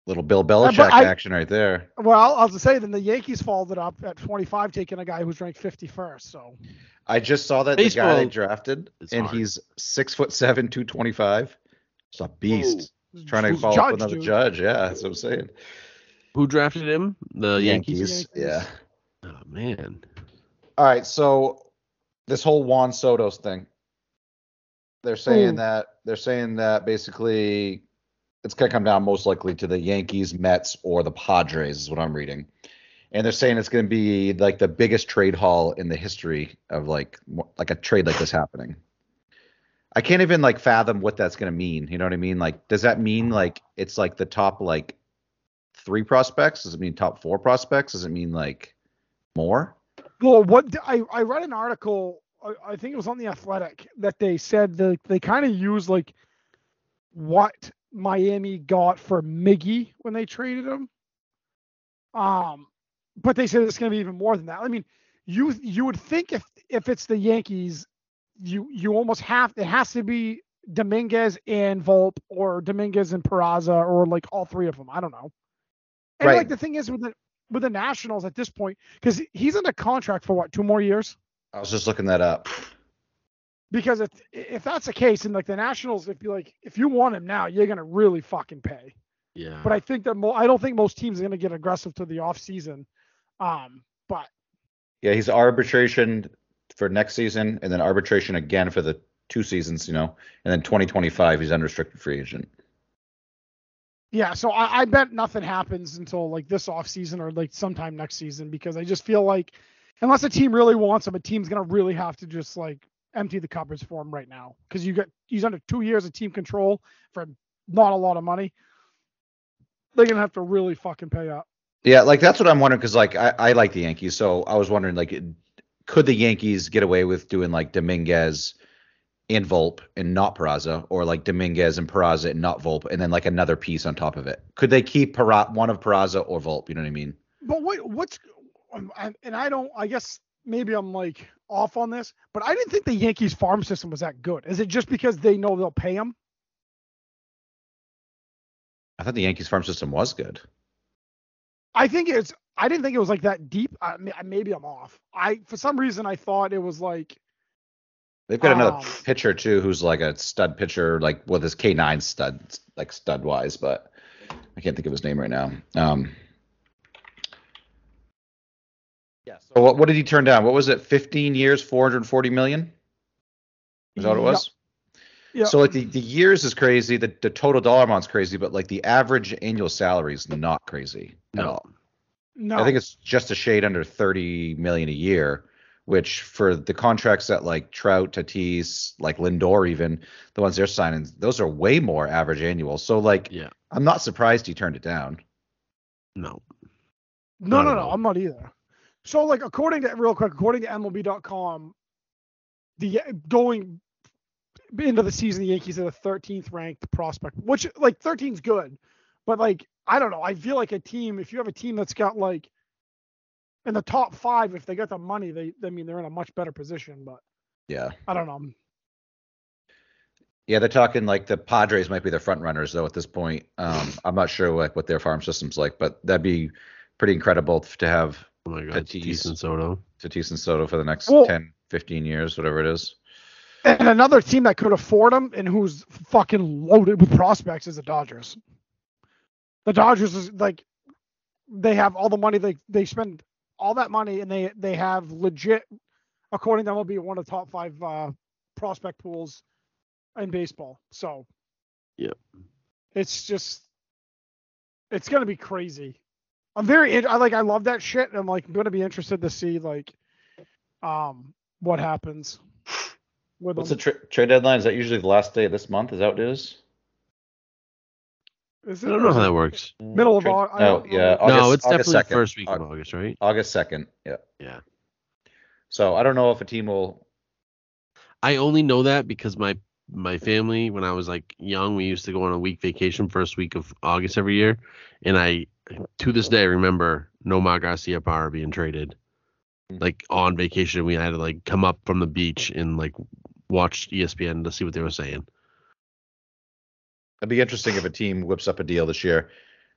Little Bill uh, but Belichick I- action right there. Well, I'll, I'll just say then the Yankees followed it up at 25, taking a guy who's ranked 51st. So I just saw that the guy they drafted, and hard. he's six foot seven, two twenty five. It's a beast. Trying to Who's follow Judge, up another dude. judge. Yeah, that's what I'm saying. Who drafted him? The Yankees. Yankees. Yeah. Oh man. All right, so this whole Juan Soto's thing. They're saying Ooh. that they're saying that basically it's gonna come down most likely to the Yankees, Mets, or the Padres is what I'm reading. And they're saying it's gonna be like the biggest trade haul in the history of like like a trade like this happening. I can't even like fathom what that's gonna mean. You know what I mean? Like, does that mean like it's like the top like three prospects? Does it mean top four prospects? Does it mean like more? Well, what I, I read an article, I, I think it was on the Athletic, that they said that they kind of used like what Miami got for Miggy when they traded him. Um, but they said it's going to be even more than that. I mean, you you would think if if it's the Yankees, you you almost have it has to be Dominguez and Volpe or Dominguez and Peraza or like all three of them. I don't know. And Right. like the thing is with the with the Nationals at this point, because he's a contract for what two more years. I was just looking that up. Because if if that's the case, and like the Nationals, if you like if you want him now, you're gonna really fucking pay. Yeah. But I think that mo- I don't think most teams are gonna get aggressive to the off season. Um, but Yeah, he's arbitration for next season, and then arbitration again for the two seasons, you know, and then 2025 he's unrestricted free agent. yeah, so I, I bet nothing happens until like this off season or like sometime next season because I just feel like unless a team really wants him, a team's gonna really have to just like empty the cupboards for him right now because you got he's under two years of team control for not a lot of money. they're gonna have to really fucking pay up. Yeah, like that's what I'm wondering because like I, I like the Yankees, so I was wondering like could the Yankees get away with doing like Dominguez and Volpe and not Peraza, or like Dominguez and Peraza and not Volpe, and then like another piece on top of it? Could they keep Pera- one of Peraza or Volpe? You know what I mean? But what what's and I don't I guess maybe I'm like off on this, but I didn't think the Yankees farm system was that good. Is it just because they know they'll pay him? I thought the Yankees farm system was good. I think it's I didn't think it was like that deep. I maybe I'm off. I for some reason I thought it was like They've got another Um, pitcher too, who's like a stud pitcher, like with his K9 stud, like stud wise, but I can't think of his name right now. Um, yeah. So what, what did he turn down? What was it? 15 years, 440 million. Is that what it was? Yeah. So like the, the years is crazy, the, the total dollar amount's crazy, but like the average annual salary is not crazy at all. no. I think it's just a shade under 30 million a year, which for the contracts that like Trout, Tatis, like Lindor, even the ones they're signing, those are way more average annual. So like, Yeah. I'm not surprised he turned it down. No. No, Not no, no. I'm not either. So, like, according to real quick, according to MLB.com, the going into the season, the Yankees are the 13th ranked prospect, which like 13's good, but like I don't know. I feel like a team, if you have a team that's got like in the top five, if they got the money, they, I mean, they're in a much better position. But Yeah. I don't know. Yeah, they're talking like the Padres might be the front runners though at this point. Um, I'm not sure like what their farm system's like, but that'd be pretty incredible to have Oh my God. Tatis. Tatis and Soto. Tatis and Soto for the next Well- 10, 15 years, whatever it is. And another team that could afford him and who's fucking loaded with prospects is the Dodgers. The Dodgers is like they have all the money they they spend all that money and they they have legit according to MLB one of the top five uh, prospect pools in baseball. So Yep. it's just it's gonna be crazy. I'm very I like I love that shit. And I'm like gonna be interested to see like um what happens with What's them. the tra- trade deadline? Is that usually the last day of this month? Is that what it is? Is I don't know how that works. Middle of Trade- Au- No, don't know. yeah. no, it's August definitely 2nd. first week of August, right? August second. Yeah. Yeah. So I don't know if a team will. I only know that because my my family, when I was like young, we used to go on a week vacation first week of August every year, and I to this day remember Nomar Garciaparra being traded, mm. like on vacation. We had to like come up from the beach and like watch ESPN to see what they were saying. It'd be interesting if a team whips up a deal this year.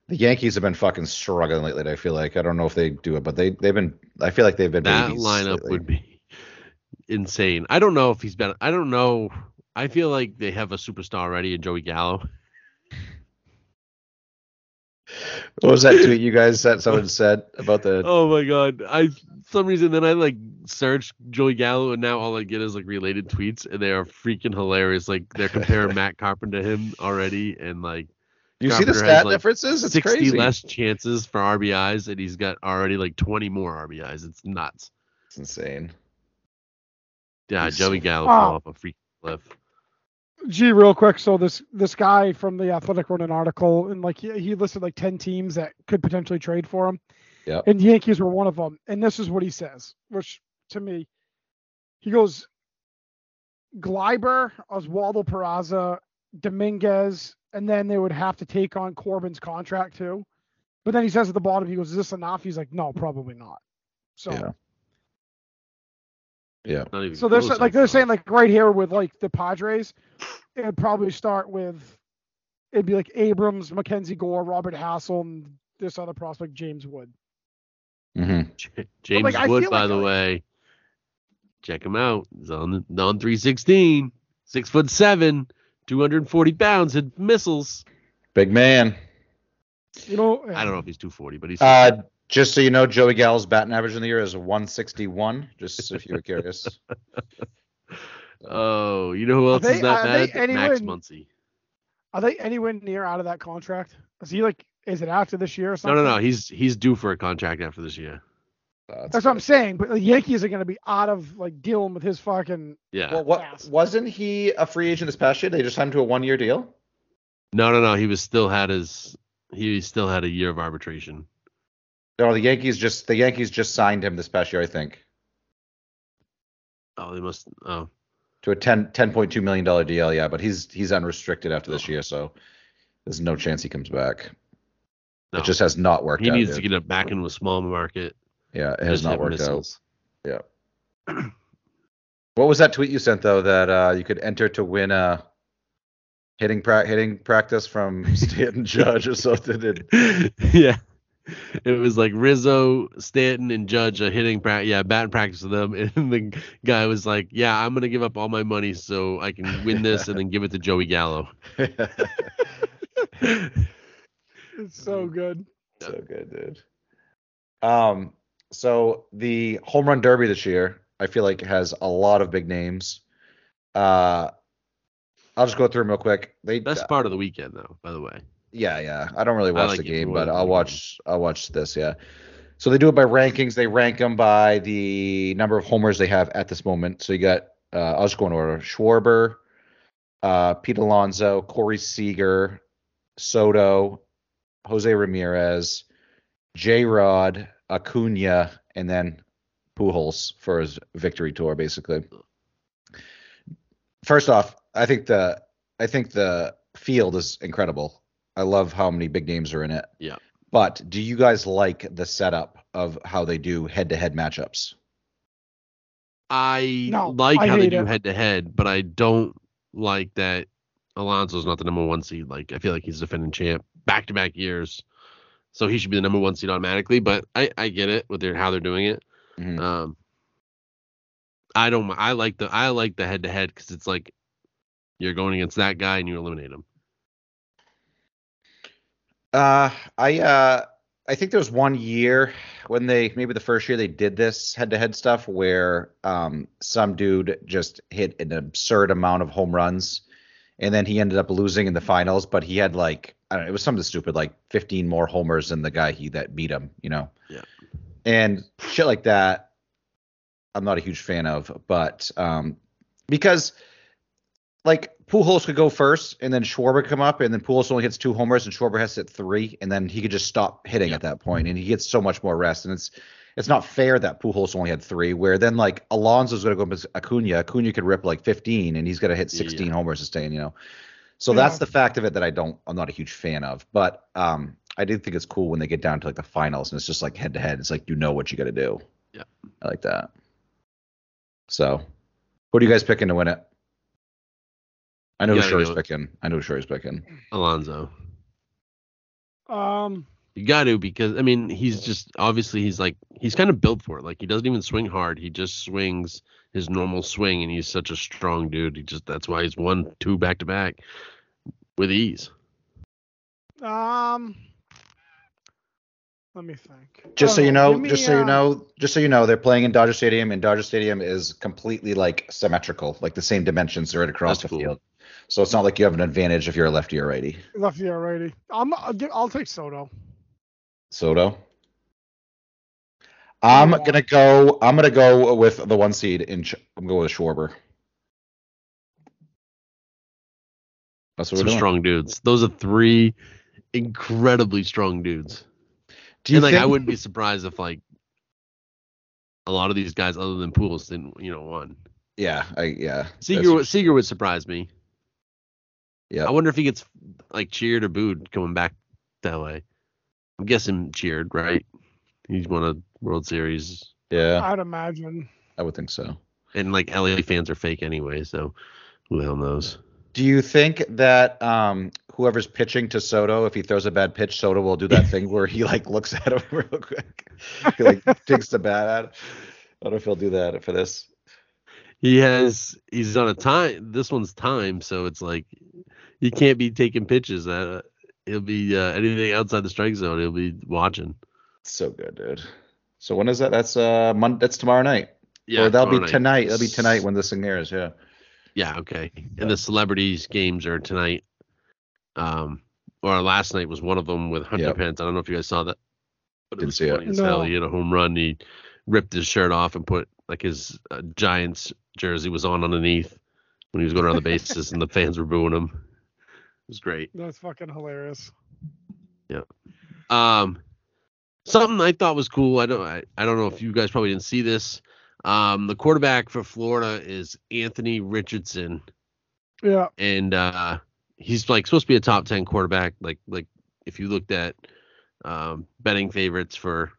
The Yankees have been fucking struggling lately. I feel like I don't know if they do it, but they they've been. I feel like they've been. That lineup lately. would be insane. I don't know if he's been. I don't know. I feel like they have a superstar already in Joey Gallo. What was that tweet you guys said? Someone said about the. <laughs> Oh my god! I some reason then I like searched Joey Gallo and now all I get is like related tweets and they are freaking hilarious. Like they're comparing <laughs> Matt Carpenter to him already and like you see the Carpenter has, stat like, differences? It's sixty crazy. less chances for RBIs and he's got already like twenty more RBIs. It's nuts. It's insane. Yeah, He's Joey Gallo Oh. fell off a freaking cliff. Gee, real quick. So this this guy from the Athletic wrote an article, and like he, he listed like ten teams that could potentially trade for him. Yeah. And Yankees were one of them. And this is what he says, which to me, he goes, Gleiber, Oswaldo Peraza, Dominguez, and then they would have to take on Corbin's contract too. But then he says at the bottom, he goes, "Is this enough?" He's like, "No, probably not." So Yeah. Yeah. Not even So they're close, like they're saying like right here with like the Padres, it'd probably start with it'd be like Abrams, Mackenzie Gore, Robert Hassell, and this other prospect James Wood. hmm J- James like, Wood, by like the I- way, check him out. He's on the, on 316, six foot seven, 240 pounds, and missiles. Big man. You know, I don't know if he's 240, but he's Uh, just so you know, Joey Gallo's batting average in the year is 161. Just if you were curious. <laughs> oh, you know who else they- is that are they bad? Max anyone- Muncy. Are they anywhere near out of that contract? Is he like? Is it after this year or something? no, no. No. He's he's due for a contract after this year. Uh, That's what I'm saying. But the Yankees are going to be out of like dealing with his fucking. Yeah. Well, what Fast. wasn't he a free agent this past year? They just signed him to a one-year deal. no, no, no. He was still had his he still had a year of arbitration. No, the Yankees just the Yankees just signed him this past year, I think, Oh, they must. Oh, to a 10 10.2 million dollar deal. Yeah, but he's he's unrestricted after this year, so there's no chance he comes back. no. It just has not worked he out. needs dude. to get it back into a small market. yeah, it has not worked missiles. out. Yeah. <clears throat> what was that tweet you sent though that uh, you could enter to win a hitting pra- hitting practice from <laughs> Stanton Judge or something? And, <laughs> yeah. <laughs> It was like Rizzo, Stanton, and Judge are hitting practice. Yeah, batting practice with them, <laughs> and the guy was like, "Yeah, I'm gonna give up all my money so I can win this, and then give it to Joey Gallo." <laughs> It's so good. so good, dude. Um, so the home run derby this year, I feel like has a lot of big names. Uh, I'll just go through them real quick. They Best part of the weekend, though, by the way. Yeah, yeah. I don't really watch like the game, but I'll watch. I'll watch this. Yeah. So they do it by rankings. They rank them by the number of homers they have at this moment. So you got. Uh, I'll just go in order. Schwarber, uh, Pete Alonso, Corey Seager, Soto, Jose Ramirez, J. Rod, Acuna, and then Pujols for his victory tour, basically. First off, I think the I think the field is incredible. I love how many big names are in it. Yeah. But do you guys like the setup of how they do head-to-head matchups? I No, like I how they do head to head, but I don't like that Alonso's not the number one seed. Like I feel like he's a defending champ back to back years, so he should be the number one seed automatically. But I I get it with their how they're doing it. Mhm. Um, I don't. I like the I like the head to head because it's like you're going against that guy and you eliminate him. Uh, I uh, I think there was one year when they maybe the first year they did this head-to-head stuff where um some dude just hit an absurd amount of home runs, and then he ended up losing in the finals. But he had like I don't know, it was something stupid like 15 more homers than the guy he that beat him. You know. Yeah. And shit like that, I'm not a huge fan of, but um, because like Pujols could go first, and then Schwarber come up, and then Pujols only hits two homers, and Schwarber has to hit three, and then he could just stop hitting Yeah. at that point, and he gets so much more rest, and it's it's not fair that Pujols only had three, where then like Alonso's going to go with Acuna, Acuna could rip like 15, and he's going to hit 16 Yeah. homers to stay in, you know. So Yeah. that's the fact of it that I don't, I'm not a huge fan of, but um, I do think it's cool when they get down to like the finals, and it's just like head to head. It's like you know what you got to do. Yeah. I like that. So, what are you guys picking to win it? I know who Shuri's picking. I know who Shuri's picking. Alonso. Um, You got to because I mean he's just obviously he's like he's kind of built for it. Like he doesn't even swing hard. He just swings his normal swing, and he's such a strong dude. He just that's why he's won two back to back with ease. um, let me think. Just I so you know, me, just so you uh, know, just so you know, they're playing in Dodger Stadium, and Dodger Stadium is completely like symmetrical, like the same dimensions right across the cool. field. So it's not like you have an advantage if you're a lefty or righty. lefty or righty. I'm. I'll, take Soto. Soto. I'm Yeah. gonna go. I'm gonna go with the one seed in. Sh- I'm going with Schwarber. That's what Some we're doing. strong dudes. Those are three incredibly strong dudes. Do you and like think? I wouldn't be surprised if like a lot of these guys other than Pujols didn't you know won. yeah, I yeah. Seager Seager would surprise me. Yeah. I wonder if he gets like cheered or booed coming back that way. I'm guessing cheered, right? He's won a World Series, Yeah, I'd imagine. I would think so. and like LA fans are fake anyway, so who the hell knows? Do you think that um whoever's pitching to Soto, if he throws a bad pitch, Soto will do that thing where he like looks <laughs> at him real quick, <laughs> he like takes the bat out? I don't know if he'll do that for this. He has he's on a time. This one's time, so it's like he can't be taking pitches. Uh, he'll be uh, anything outside the strike zone. He'll be watching. So good, dude. So when is that? That's uh Mon- That's tomorrow night. Yeah, or that'll be night. tonight. That'll be tonight when this thing airs. Yeah. Yeah, okay. And the celebrities games are tonight. Um, or last night was one of them with Hunter Yep. Pence. I don't know if you guys saw that. But Didn't it was see it. funny as hell. No. He had a home run. He ripped his shirt off and put like his uh, Giants jersey was on underneath when he was going around the bases, and the fans were booing him. Was great. That's fucking hilarious. Yeah. Um, something I thought was cool. I don't. I, I don't know if you guys probably didn't see this. Um, the quarterback for Florida is Anthony Richardson, Yeah. and uh, he's like supposed to be a top ten quarterback. Like like if you looked at um, betting favorites for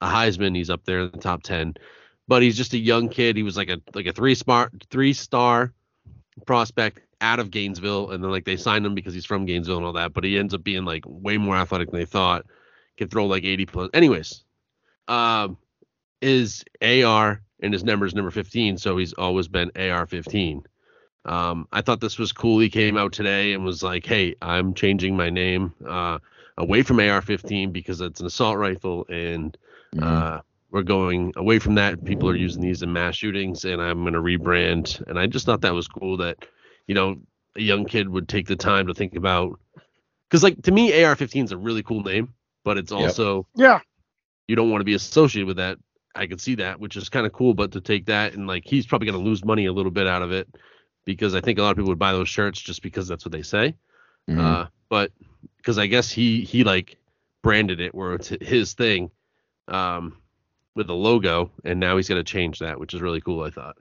a Heisman, he's up there in the top ten. But he's just a young kid. He was like a like a three smart three star prospect out of Gainesville, and then like they signed him because he's from Gainesville and all that. But he ends up being like way more athletic than they thought. Can throw like 80 plus. Anyways, um, his AR and his number is number 15, so he's always been AR 15. Um, I thought this was cool. He came out today and was like, "Hey, I'm changing my name uh, away from AR 15 because it's an assault rifle and." Mhm. Uh, we're going away from that. People are using these in mass shootings, and I'm going to rebrand. And I just thought that was cool that, you know, a young kid would take the time to think about. Because, like, to me, AR-15 is a really cool name, but it's Yep. also Yeah. you don't want to be associated with that. I could see that, which is kind of cool. But to take that and like, he's probably going to lose money a little bit out of it because I think a lot of people would buy those shirts just because that's what they say. Mhm. Uh, but because I guess he he like branded it where it's his thing, um, with the logo, and now he's gonna change that, which is really cool. I thought.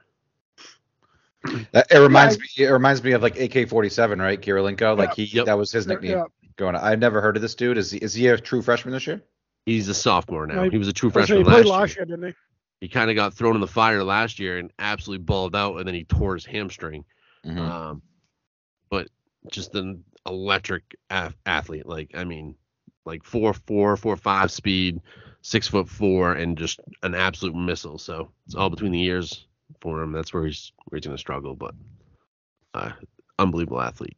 That- it reminds I- me. It reminds me of like AK-47, right? Kirilenko. Like he, Yep. that was his nickname. yeah. Going. On. I've never heard of this dude. Is he? Is he a true freshman this year? He's a sophomore now. Yeah, he- he was a true That's right, freshman He played last, last year. year, didn't he? He kind of got thrown in the fire last year and absolutely balled out, and then he tore his hamstring. Mhm. Um, but just an electric a- athlete. Like I mean, like four four four five speed, six foot four, and just an absolute missile. So it's all between the ears for him. That's where he's where he's gonna struggle, but uh, unbelievable athlete.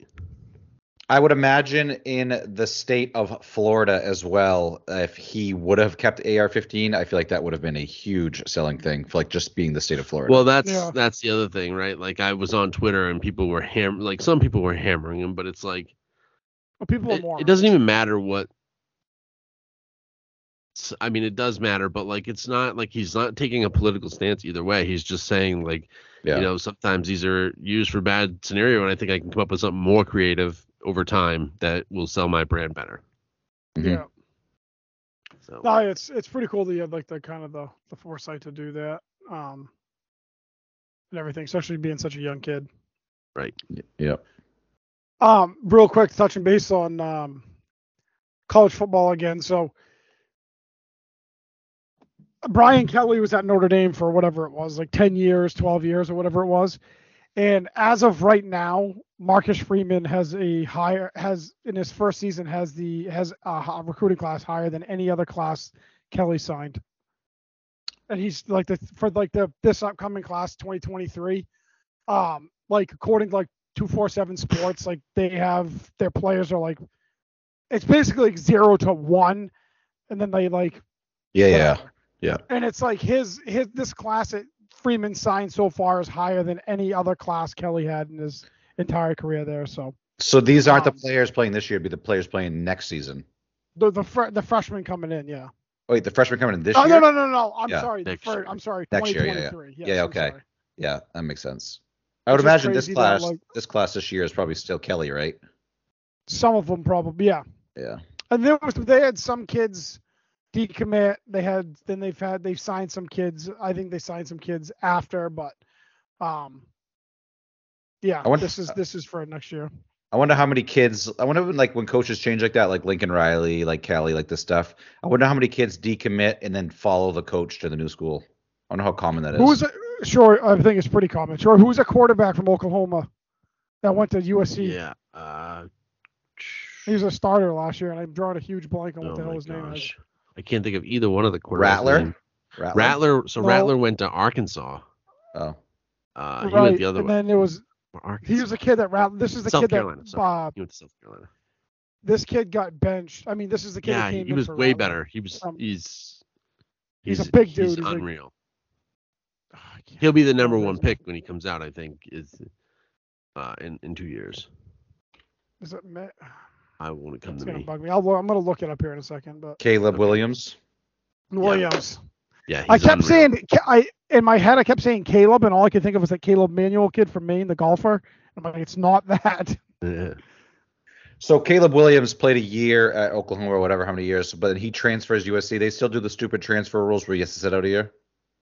I would imagine in the state of Florida as well, if he would have kept AR-15, I feel like that would have been a huge selling thing for like just being the state of Florida. Well, that's Yeah. that's the other thing, right? Like I was on Twitter and people were ham like some people were hammering him, but it's like Well, people are it, more. it doesn't even matter what s- I mean it does matter, but like it's not like he's not taking a political stance either way. He's just saying like yeah. you know sometimes these are used for bad scenario and I think I can come up with something more creative over time that will sell my brand better. Mhm. Yeah. So No, it's it's pretty cool that you had like the kind of the, the foresight to do that. Um and everything, especially being such a young kid. Right. Yep. Um, real quick, touching base on um, college football again. So Brian Kelly was at Notre Dame for whatever it was, like 10 years, 12 years, or whatever it was. And as of right now, Marcus Freeman has a higher has in his first season has the has a recruiting class higher than any other class Kelly signed. And he's like the for like the this upcoming class 2023. Um, like according to like 247 Sports, like they have their players are like it's basically like zero to one, and then they like Yeah, yeah. whatever. Yeah. And it's like his his this class that Freeman signed so far is higher than any other class Kelly had in his entire career there. So So these aren't the Um, players playing this year; it'd be the players playing next season. the the fr- the freshman coming in, yeah. Oh, wait, the freshman coming in this year? Oh year? no no no no! I'm Yeah. sorry. The Next fir- year. I'm sorry. Next year, yeah, yeah. 2023. Yeah, okay. Yeah, that makes sense. I would It's just imagine this crazy that, class, like- this class this year is probably still Kelly, right? Some of them probably, yeah. Yeah. And there was they had some kids decommit. They had then they've had they've signed some kids. I think they signed some kids after, but um, yeah. I wonder- this is this is for next year. I wonder how many kids. I wonder when, like when coaches change like that, like Lincoln Riley, like Kelly, like this stuff. I wonder how many kids decommit and then follow the coach to the new school. I wonder how common that is. Who was? Sure, I think it's pretty common. Sure, who's a quarterback from Oklahoma that went to USC? yeah. Uh, He was a starter last year, and I'm drawing a huge blank on what oh the hell my his name is. Gosh. I can't think of either one of the quarterbacks. Rattler? Rattler? Rattler. So No. Rattler went to Arkansas. Oh, Uh, he right, went the other and way. then there was Arkansas. he was a kid that rat. This is the South kid Carolina, that sorry. uh, He went to South Carolina. this kid got benched. I mean, this is the kid. Yeah, that he, came he in was for way Rattler. better. He was. Um, he's. he's a big dude. He's He's like- unreal. Oh, He'll be the number one pick when he comes out. I think is. Uh, in in two years, Is it Matt? I won't come It's to gonna me. bug me. I'll, I'm gonna look it up here in a second. But Caleb Williams. Williams. Yeah, he's I kept unreal. saying I in my head I kept saying Caleb, and all I could think of was that Caleb Manuel kid from Maine, the golfer. I'm like, it's not <laughs> that. Yeah. So Caleb Williams played a year at Oklahoma or whatever, how many years, but then he transfers USC. They still do the stupid transfer rules where you have to sit out a year.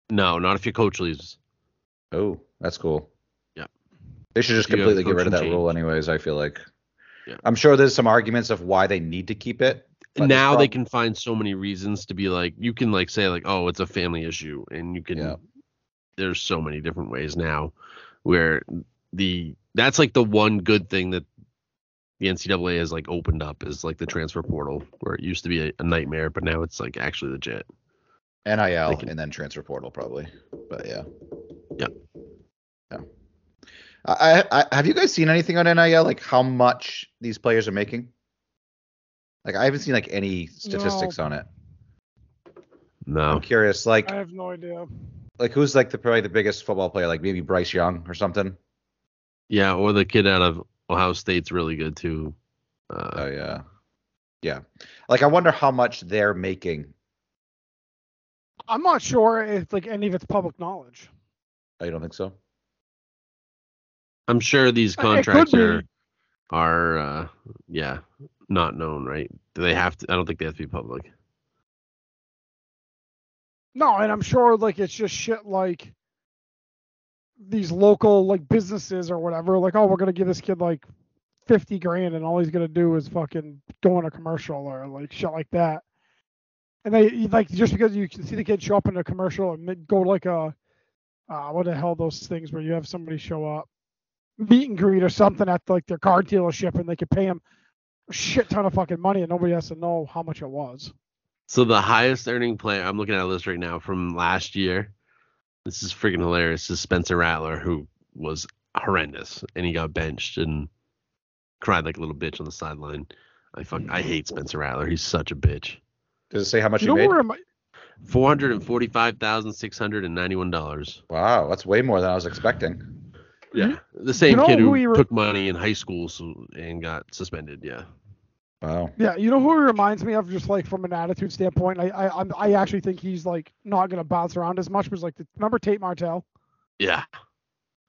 No, not if your coach leaves. Oh, that's cool. Yeah. They should just completely get rid of that coaching rule, anyways. I feel like. Yeah. I'm sure there's some arguments of why they need to keep it. now they can find so many reasons to be like you can like say like oh it's a family issue and you can Yeah. there's so many different ways now where the that's like the one good thing that the NCAA has like opened up is like the transfer portal where it used to be a, a nightmare but now it's like actually legit. NIL can- and then transfer portal probably. But. Yeah. Yeah. I, I have you guys seen anything on NIL like how much these players are making? Like I haven't seen like any statistics on it. No. I'm curious, like I have no idea. like who's like the probably the biggest football player? Like maybe Bryce Young or something. Yeah, or the kid out of Ohio State's really good too. Uh, Oh yeah, yeah. Like I wonder how much they're making. I'm not sure if like any of it's public knowledge. I don't think so? I'm sure these Uh, contracts are are uh yeah, not known, right? Do they have to I don't think they have to be public. No, and I'm sure like it's just shit like these local like businesses or whatever. Like, oh, we're gonna give this kid like fifty grand, and all he's gonna do is fucking go in a commercial or like shit like that. And they like just because you can see the kid show up in a commercial and go like a uh, what the hell those things where you have somebody show up meet and greet or something at like their car dealership and they could pay him a shit ton of fucking money and nobody has to know how much it was. So the highest earning player I'm looking at a list right now from last year. This is freaking hilarious. Is Spencer Rattler, who was horrendous, and he got benched and cried like a little bitch on the sideline. I fuck, I hate Spencer Rattler. He's such a bitch. Does it say how much You you know made? I- Four hundred and forty-five thousand six hundred and ninety-one dollars. Wow, that's way more than I was expecting. Yeah, mm-hmm. the same know kid who who re- took money in high school so, and got suspended. Yeah. Wow. Yeah, you know who he reminds me of, just like from an attitude standpoint. I I I'm, I actually think he's like not gonna bounce around as much. Was like the, remember Tate Martell? Yeah.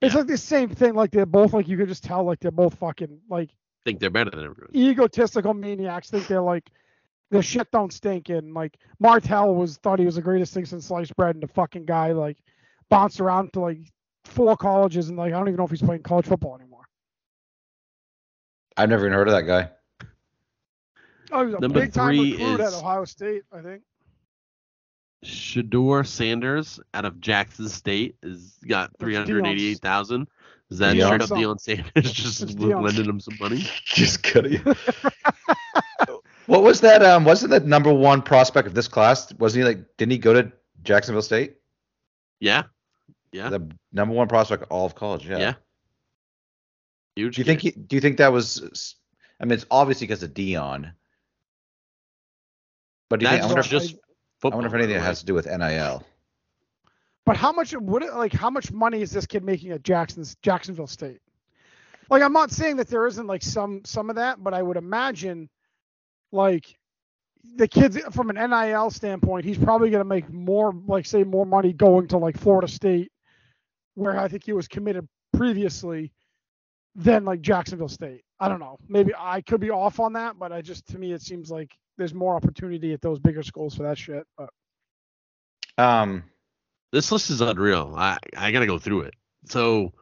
It's Yeah. like the same thing. Like they're both like you could just tell like they're both fucking like think they're better than everyone. egotistical maniacs. Think they're like the shit don't stink. And like Martell was thought he was the greatest thing since sliced bread, and the fucking guy like bounced around to like four colleges, and like I don't even know if he's playing college football anymore. I've never even heard of that guy. Oh, he was a Number big time three recruit at Ohio State, I think. Shedeur Sanders out of Jackson State is got three hundred eighty-eight thousand. Is that Deion's straight up. Deion Sanders <laughs> just It's Deion's lending him some money? <laughs> Just kidding. <laughs> what was that? Um, wasn't that number one prospect of this class? Wasn't he like? Didn't he go to Jacksonville State? Yeah. Yeah. The number one prospect all of college. Yeah. Yeah. Huge. Do you think? He, do you think that was? I mean, it's obviously because of Deion. But do you think, I that's wonder, if, just I wonder if anything by the has to do with NIL. But how much would it like how much money is this kid making at Jackson's Jacksonville State? Like I'm not saying that there isn't like some some of that, but I would imagine like the kids from an NIL standpoint, he's probably gonna make more like say more money going to like Florida State, where I think he was committed previously, than like Jacksonville State. I don't know. Maybe I could be off on that, but I just to me it seems like there's more opportunity at those bigger schools for that shit. But Um, This list is unreal. I I gotta go through it. So,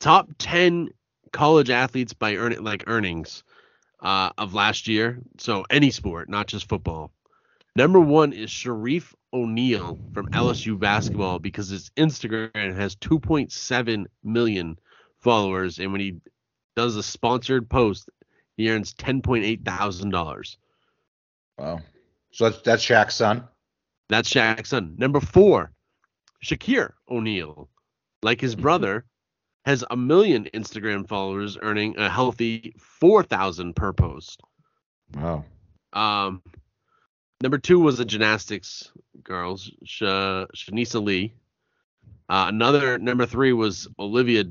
top ten college athletes by earning like earnings uh, of last year. So any sport, not just football. Number one is Shareef O'Neal from LSU basketball because his Instagram has 2.7 million followers, and when he does a sponsored post, he earns 10.8 thousand dollars. wow. So that's that's Shaq's son. That's Shaq's son. Number four, Shaqir O'Neal, like his brother, <laughs> has a million Instagram followers, earning a healthy four thousand per post. Wow. Um, number two was the gymnastics girls, Sh- Sunisa Lee. Uh, another number three was Olivia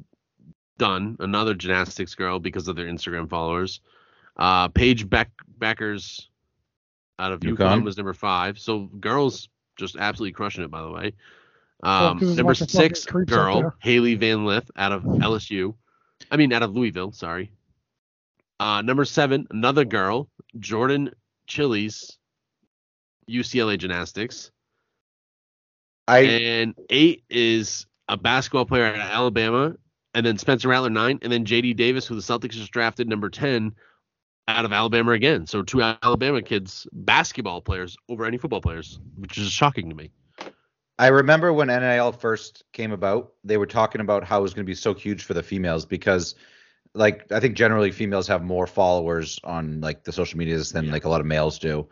Dunne, another gymnastics girl because of their Instagram followers. Uh, Paige Beck Bueckers out of UConn. UConn. was number five. So girls just absolutely crushing it, by the way. Well, Um, 'cause there's a number bunch of fucking six girl. Hailey Van Lith out of LSU. I mean, out of Louisville. Sorry. Uh, number seven, another girl, Jordan Chiles, UCLA Gymnastics. I and eight is a basketball player at Alabama, and then Spencer Rattler nine, and then J.D. Davis, who the Celtics just drafted number ten out of Alabama again. So two Alabama kids, basketball players over any football players, which is shocking to me. I remember when NIL first came about, they were talking about how it was going to be so huge for the females because like I think generally females have more followers on like the social medias than Yeah. like a lot of males do.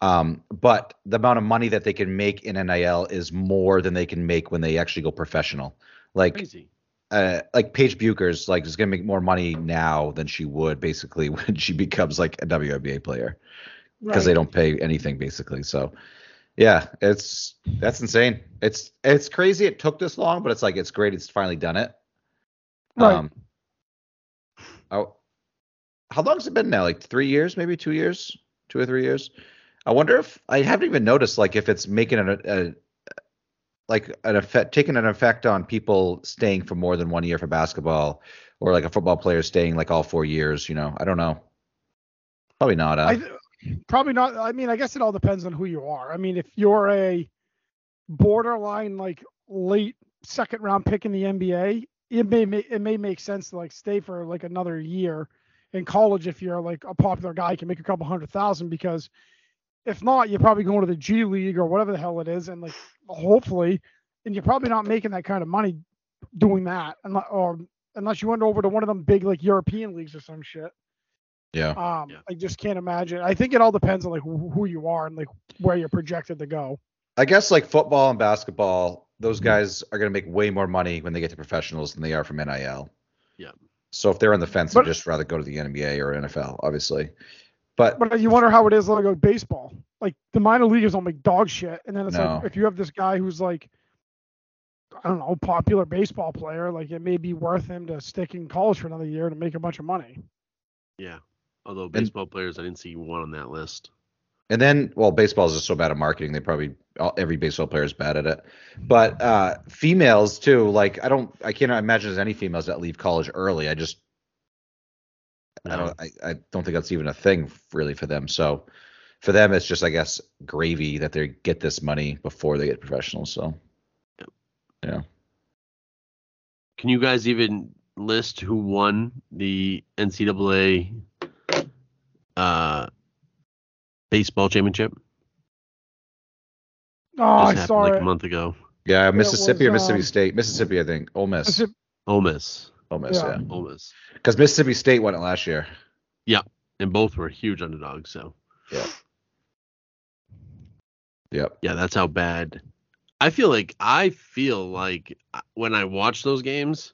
Um, but the amount of money that they can make in NIL is more than they can make when they actually go professional. Like Crazy. uh, like Paige Bueckers like is gonna make more money now than she would basically <laughs> when she becomes like a WNBA player because they don't pay anything basically. So yeah, it's that's insane. It's it's crazy it took this long, but it's like it's great it's finally done it. Right. Um oh, how long's it been now? Like three years, maybe two years, two or three years. I wonder if I haven't even noticed like if it's making an a, like an effect taking an effect on people staying for more than one year for basketball or like a football player staying like all four years, you know. I don't know. Probably not. Huh? I, probably not. I mean, I guess it all depends on who you are. I mean, if you're a borderline like late second round pick in the NBA, it may ma- it may make sense to like stay for like another year in college if you're like a popular guy you can make a couple hundred thousand because if not you're probably going to the G League or whatever the hell it is and like hopefully and you're probably not making that kind of money doing that unless, or unless you went over to one of them big like European leagues or some shit. yeah. Um, Yeah. I just can't imagine. I think it all depends on like who, who you are and like where you're projected to go. I guess like football and basketball, those Mm-hmm. guys are going to make way more money when they get to professionals than they are from NIL. Yeah. So if they're on the fence, But- they'd just rather go to the NBA or NFL, obviously. But But you wonder how it is like with baseball. Like the minor leaguers don't make dog shit, and then it's No. like if you have this guy who's like, I don't know, popular baseball player, like it may be worth him to stick in college for another year to make a bunch of money. Yeah. Although baseball players, I didn't see one on that list. and then well, baseball is just so bad at marketing. They probably all, every baseball player is bad at it. But uh, females too. Like I don't, I can't imagine there's any females that leave college early. I just, I don't, I, I don't think that's even a thing really for them. So for them, it's just I guess gravy that they get this money before they get professional. So yeah. Can you guys even list who won the NCAA uh, baseball championship? Oh, I This happened saw like it. a month ago. yeah, it Mississippi or Mississippi um, State, Mississippi, I think. Ole Miss, Ole Miss. Ole Miss, Yeah. yeah, Ole Miss. because Mississippi State won it last year. Yeah, and both were huge underdogs. So Yeah. Yep. yeah, that's how bad. I feel like I feel like uh, when I watch those games,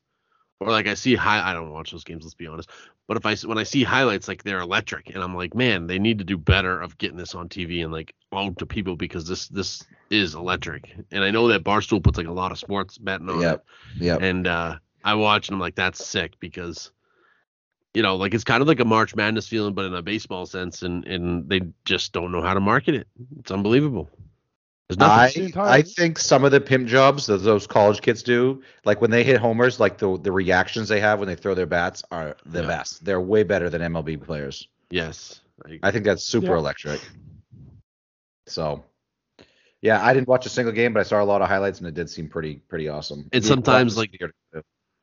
or like I see high. I don't watch those games. Let's be honest. But if I when I see highlights, like they're electric, and I'm like, man, they need to do better of getting this on TV and like out to people because this this is electric. And I know that Barstool puts like a lot of sports betting on it. Yeah. Yep. And uh, I watch and I'm like, that's sick because, you know, like it's kind of like a March Madness feeling, but in a baseball sense, and and they just don't know how to market it. It's unbelievable. I, I think some of the pimp jobs that those college kids do, like when they hit homers, like the the reactions they have when they throw their bats are the Yeah. best. They're way better than MLB players. yes. I, I think that's super Yeah. electric. So, yeah, I didn't watch a single game, but I saw a lot of highlights and it did seem pretty pretty awesome. And Yeah, sometimes, like, speaker-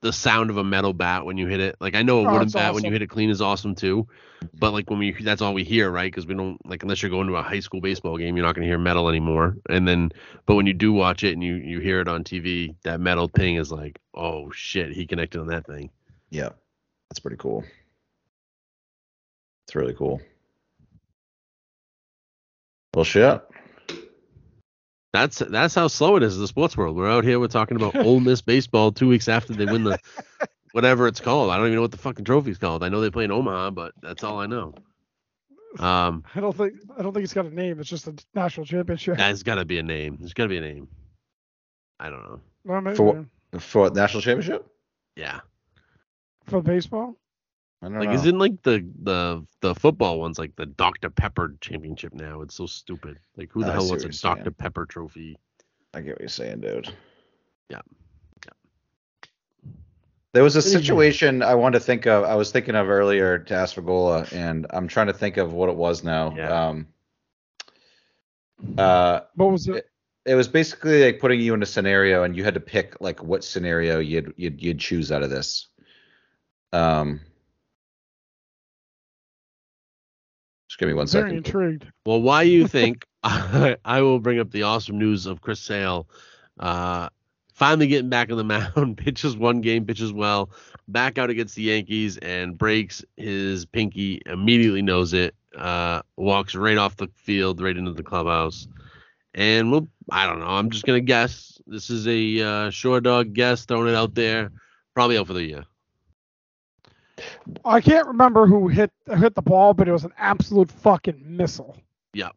the sound of a metal bat when you hit it. Like I know a Oh, wooden it's bat when you hit it clean is awesome too. Mm-hmm. But like when we that's all we hear, right? Because we don't like unless you're going to a high school baseball game, you're not going to hear metal anymore. And then, but when you do watch it and you you hear it on TV, that metal thing is like, oh shit, he connected on that thing. yeah, that's pretty cool. It's really cool. Well, shit. That's that's how slow it is in the sports world. We're out here, we're talking about <laughs> Ole Miss baseball two weeks after they win the whatever it's called. I don't even know what the fucking trophy's called. I know they play in Omaha, but that's all I know. Um, I don't think I don't think it's got a name. It's just a national championship. that's got to be a name. There's got to be a name. I don't know. Well, maybe, For what- For what, national championship? Yeah, for baseball. I don't like know. isn't like the the the football ones like the Dr Pepper championship now? It's so stupid. Like who the I hell see wants a Dr saying. Pepper trophy? I get what you're saying, dude. Yeah. yeah. There was a What do you mean? situation I wanted to think of. I was thinking of earlier to ask for Gola, and I'm trying to think of what it was now. Yeah. Um, uh, What was it? it was basically like putting you in a scenario, and you had to pick like what scenario you'd you'd, you'd choose out of this. Um, give me one Very second. intrigued. Well, why you <laughs> think I, <laughs> I will bring up the awesome news of Chris Sale uh, finally getting back on the <laughs> mound, pitches one game, pitches well, back out against the Yankees and breaks his pinky, immediately knows it, uh, walks right off the field, right into the clubhouse. And well, I don't know. I'm just gonna guess. This is a uh, short dog guess, throwing it out there. Probably out for the year. I can't remember who hit hit the ball, but it was an absolute fucking missile. Yeah.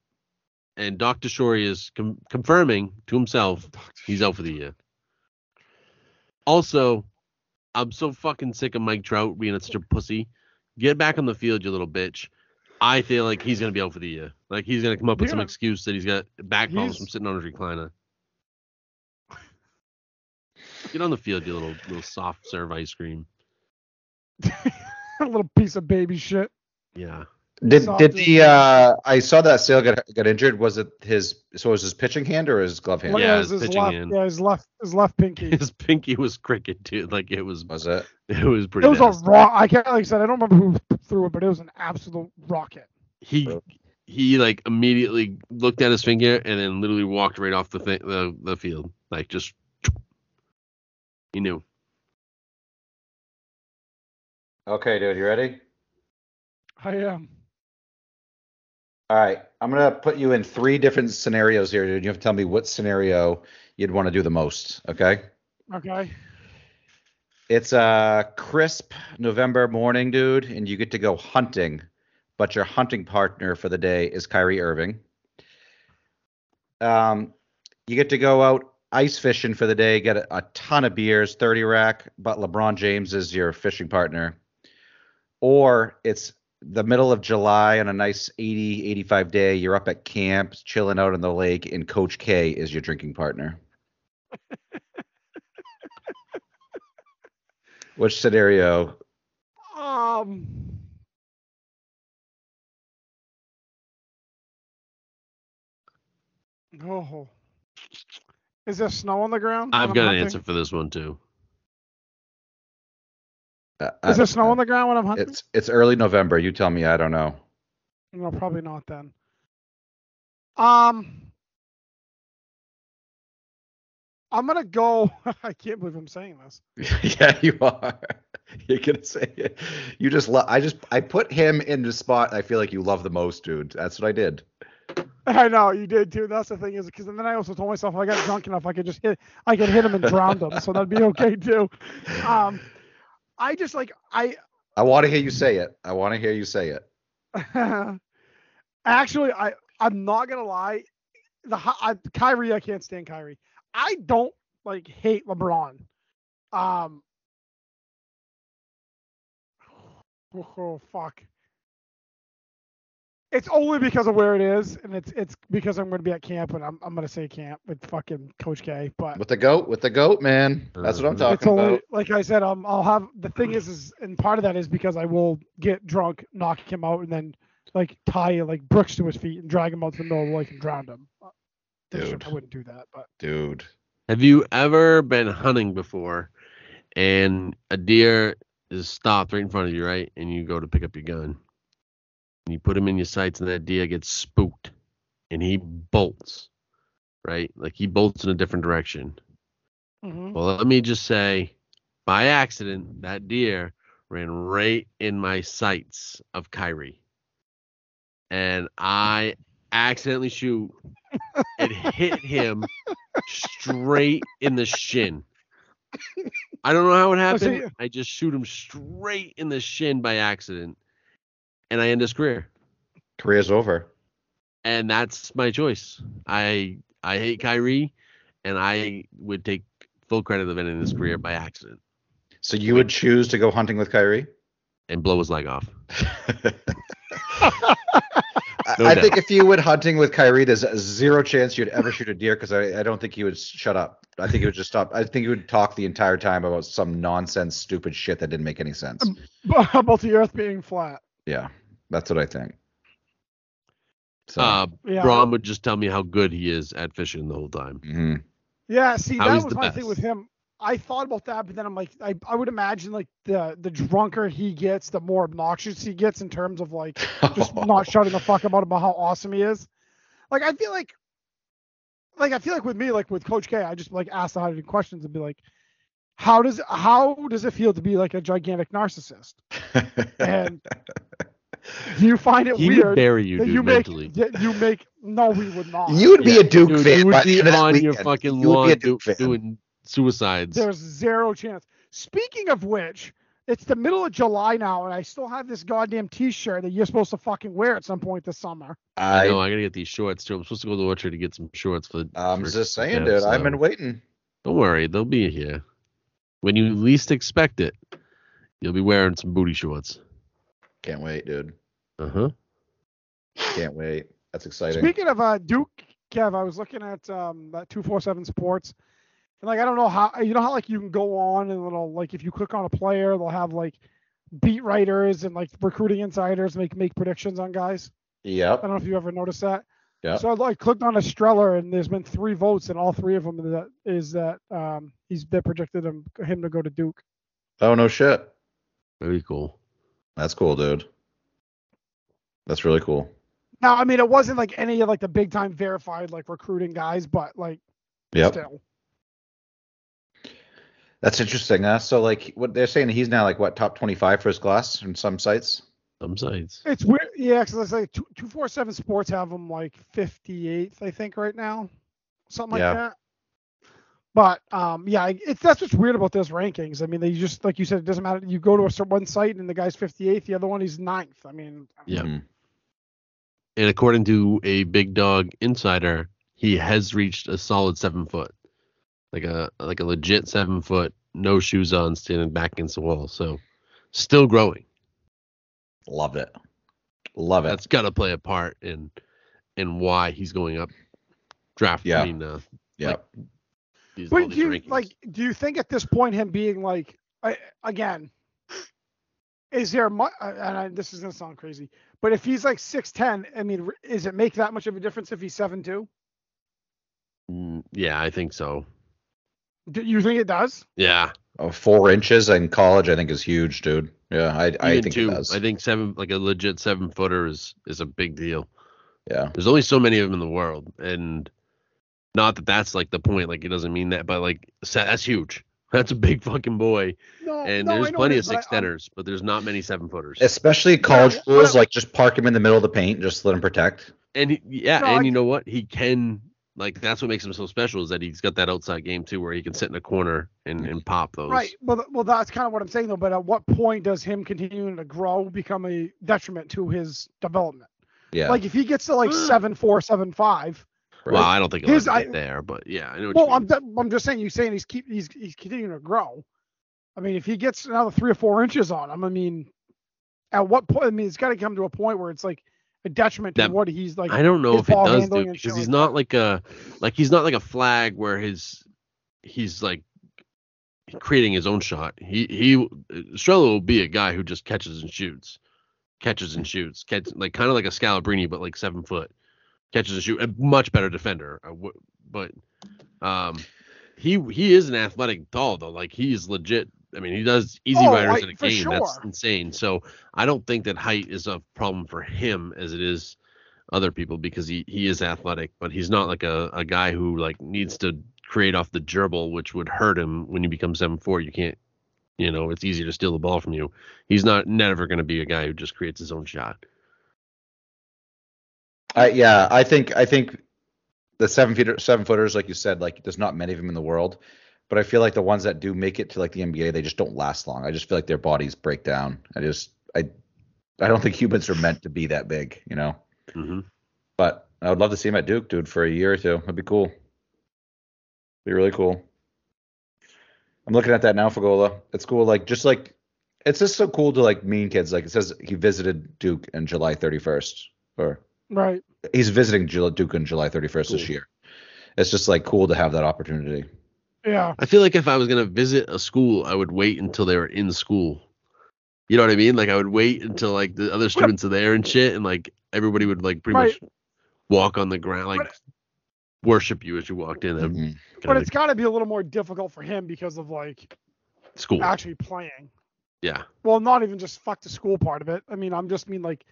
And Dr. Shorey is com- confirming to himself He's out for the year. Also, I'm so fucking sick of Mike Trout being such a pussy. Get back on the field, you little bitch. I feel like he's gonna be out for the year. Like he's gonna come up with some excuse that he's got back problems from sitting on his recliner. <laughs> Get on the field, you little little soft serve ice cream. <laughs> a little piece of baby shit. Yeah. Did Soft did the uh I saw that Sale got got injured. Was it his so was his pitching hand or his glove hand? Like, Yeah, his his pitching left, hand. yeah, his left, his left pinky. <laughs> His pinky was cricket, dude. Like it was Was it? <laughs> it was pretty It was nasty. a raw. I can't like I said. I don't remember who threw it, but it was an absolute rocket. he he like immediately looked at his finger and then literally walked right off the thing, the the field like just he knew Okay, dude, you ready? I am. All right, I'm gonna put you in three different scenarios here, dude. You have to tell me what scenario you'd want to do the most. Okay? Okay. It's a crisp November morning, dude, and you get to go hunting, but your hunting partner for the day is Kyrie Irving. Um, you get to go out ice fishing for the day, get a, a ton of beers, 30 rack, but LeBron James is your fishing partner. Or it's the middle of July on a nice 80, 85 day. You're up at camp, chilling out on the lake, and Coach K is your drinking partner. <laughs> Which scenario Um. Oh. Is there snow on the ground? i've got I'm an hunting? answer for this one too Uh, Is there snow on the ground when I'm hunting? It's it's early November. You tell me. I don't know. No, probably not then. Um, I'm gonna go. <laughs> I can't believe I'm saying this. <laughs> yeah, you are. <laughs> You're gonna say it. You just love. I just I put him in the spot. I feel like you love the most, dude. That's what I did. I know you did too. That's the thing is because then I also told myself if I got drunk enough, I could just hit. I could hit him and drown him, so that'd be okay too. Um, I just like I I want to hear you say it. I want to hear you say it. <laughs> actually I I'm not gonna lie. The I, Kyrie I can't stand Kyrie. I don't like hate LeBron. Um. <sighs> Oh, fuck. It's only because of where it is, and it's it's because I'm going to be at camp, and I'm I'm going to say camp with fucking Coach K. But With the goat, with the goat, man. That's what I'm Mhm. talking it's only about. like I said. Um, I'll have the thing is is and part of that is because I will get drunk, knock him out, and then like tie like Brooks to his feet and drag him out to the middle of the lake and drown him. Uh, sure, Dude. I wouldn't do that, but Dude. have you ever been hunting before and a deer is stopped right in front of you right and you go to pick up your gun and you put him in your sights and that deer gets spooked and he bolts right like he bolts in a different direction Mhm. Well, let me just say, by accident, that deer ran right in my sights of Kyrie. And I accidentally shoot. It hit him straight in the shin. I don't know how it Oh, happened. I just shoot him straight in the shin by accident. And I end his career. Career's over. And that's my choice. I I hate Kyrie and I would take full credit of ending his career by accident. So you would choose to go hunting with Kyrie? and blow his leg off. I, <laughs> No I doubt. think if you went hunting with Kyrie, there's a zero chance you'd ever shoot a deer because I, I don't think he would shut up. I think he would just stop. I think he would talk the entire time about some nonsense, stupid shit that didn't make any sense. Um, <laughs> about the Earth being flat. Yeah, that's what I think. So, Uh, Yeah. Bron would just tell me how good he is at fishing the whole time. mhm. Yeah, see, How that was the my thing with him. I thought about that, but then I'm like, I, I would imagine like the the drunker he gets, the more obnoxious he gets in terms of like just <laughs> not shutting the fuck about about how awesome he is. Like I feel like, like I feel like with me, like with Coach K, I just like ask the hard questions and be like, how does how does it feel to be like a gigantic narcissist? <laughs> And do <laughs> you find it He would weird bury you, dude, you make mentally. that you make? No, we would not. you would be Yeah. a Duke Dude, fan. you would be end of on your weekend. fucking You lawn be do, Duke doing suicides. There's zero chance. Speaking of which, it's the middle of July now, and I still have this goddamn T-shirt that you're supposed to fucking wear at some point this summer. I know I, I gotta get these shorts too. I'm supposed to go to the orchard to get some shorts for. I'm for just saying, Kev, dude. I've been waiting. Don't worry, they'll be here when you least expect it. You'll be wearing some booty shorts. Can't wait, dude. Uh huh. Can't wait. That's exciting. Speaking of uh, Duke, Kev, I was looking at um, that 247 Sports, and like I don't know how you know how like you can go on and it'll like if you click on a player, they'll have like beat writers and like recruiting insiders make make predictions on guys. Yeah. I don't know if you ever noticed that. Yeah. So I like clicked on Estrella, and there's been three votes, and all three of them that is that um, he's they projected him him to go to Duke. Oh no shit. Very cool. That's cool, dude. That's really cool. Now, I mean, it wasn't like any of like the big time verified like recruiting guys, but like Yep. still. That's interesting. Uh, so like what they're saying he's now like what top 25 for his class in some sites. Some sites. It's weird, yeah, because it's like two two four seven Sports have him like 58th, I think, right now, something like Yeah. that. But um, yeah, it's that's what's weird about those rankings. I mean, they just like you said, it doesn't matter. You go to a certain one site and the guy's 58th, the other one he's ninth. I mean, Yeah. Mhm. And according to a big dog insider, he has reached a solid seven foot, like a like a legit seven foot, no shoes on, standing back against the wall. So, still growing. Love it. Love it. That's got to play a part in in why he's going up draft. Yeah. I mean, uh, yep. These, But do you rankings. like? Do you think at this point him being like, I, again, is there much? And I, this is gonna sound crazy, but if he's like six ten, I mean, is it make that much of a difference if he's seven two? Mm, yeah, I think so. Do you think it does? Yeah, Oh, four inches in college, I think is huge, dude. Yeah, I I even think two. it does. I think seven, like a legit seven footer, is is a big deal. yeah. There's only so many of them in the world, and not that that's like the point. Like it doesn't mean that, but like that's huge. <laughs> That's a big fucking boy, No, and no, there's plenty of is, but I- six teners, but there's not many seven footers. Especially college Yeah, schools, like just park him in the middle of the paint, just let him protect. And he, yeah, No, and I- you know what? He can like that's what makes him so special is that he's got that outside game too, where he can sit in a corner and, and pop those. Right. Well, well, that's kind of what I'm saying though. But at what point does him continuing to grow become a detriment to his development? Yeah. Like if he gets to like seven four, seven five. Right. Well, I don't think he'll His- ever I- get there, but yeah, I know. What Well, you I'm I'm just saying. You're saying he's keep he's he's continuing to grow. I mean, if he gets another three or four inches on him, I mean, at what point? I mean, it's got to come to a point where it's like a detriment to That- what he's like. I don't know if it does, dude, because he's not like a like he's not like a flag where his he's like creating his own shot. He he Estrella will be a guy who just catches and shoots, catches and shoots, catch like kind of like a Scalabrine but like seven foot, catches a shoot, a much better defender. But um, he he is an athletic doll though. Like he is legit. I mean, he does easy Oh, riders I- in a game. That's insane. So I don't think that height is a problem for him as it is other people because he, he is athletic, but he's not like a, a guy who like needs to create off the gerbil, which would hurt him when you become seven four. You can't, you know, it's easier to steal the ball from you. He's not never going to be a guy who just creates his own shot. I yeah, I think I think the seven feet seven footers, like you said, like there's not many of them in the world. But I feel like the ones that do make it to like the NBA, they just don't last long. I just feel like their bodies break down. I just I I don't think humans are meant to be that big, you know. hmm But I would love to see him at Duke, dude, for a year or two. That'd be cool. Be really cool. I'm looking at that now, Fagola. It's cool. Like just like it's just so cool to like mean kids. Like it says he visited Duke in July 31st. Or Right. He's visiting Duke on July 31st this year. It's just like cool to have that opportunity. Yeah. I feel like if I was gonna visit a school, I would wait until they were in school. You know what I mean? Like I would wait until like the other students are there and shit, and like everybody would like pretty Right. much walk on the ground, like But- worship you as you walked in. That'd Mhm. But kinda it's got to be a little more difficult for him because of like like school. actually playing. Yeah. Well, not even just fuck the school part of it. I mean, I'm just mean like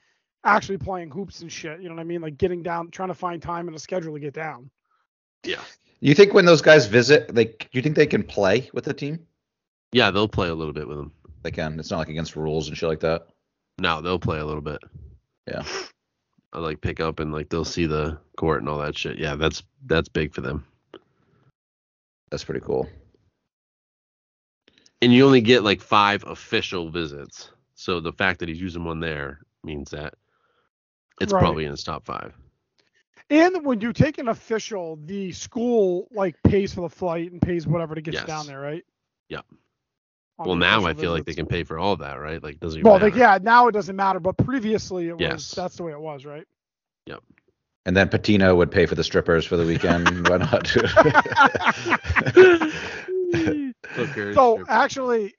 actually playing hoops and shit. You know what I mean? Like getting down, trying to find time in a schedule to get down. Yeah. You think when those guys visit, like, do you think they can play with the team? Yeah, they'll play a little bit with them. They can. It's not like against rules and shit like that. No, they'll play a little bit. Yeah. I like pick up and like they'll see the court and all that shit. Yeah, that's that's big for them. That's pretty cool. And you only get like five official visits. So the fact that he's using one there means that it's Right. probably in his top five. And when you take an official, the school like pays for the flight and pays whatever to get Yes. you down there, right? Yep. On Well, now I official feel like they can pay for all that, right? Like doesn't even Well, like, yeah, now it doesn't matter, but previously it was. Yes. That's the way it was, right? Yep. And then Pitino would pay for the strippers for the weekend. Why not? <laughs> <laughs> Hookers, so actually,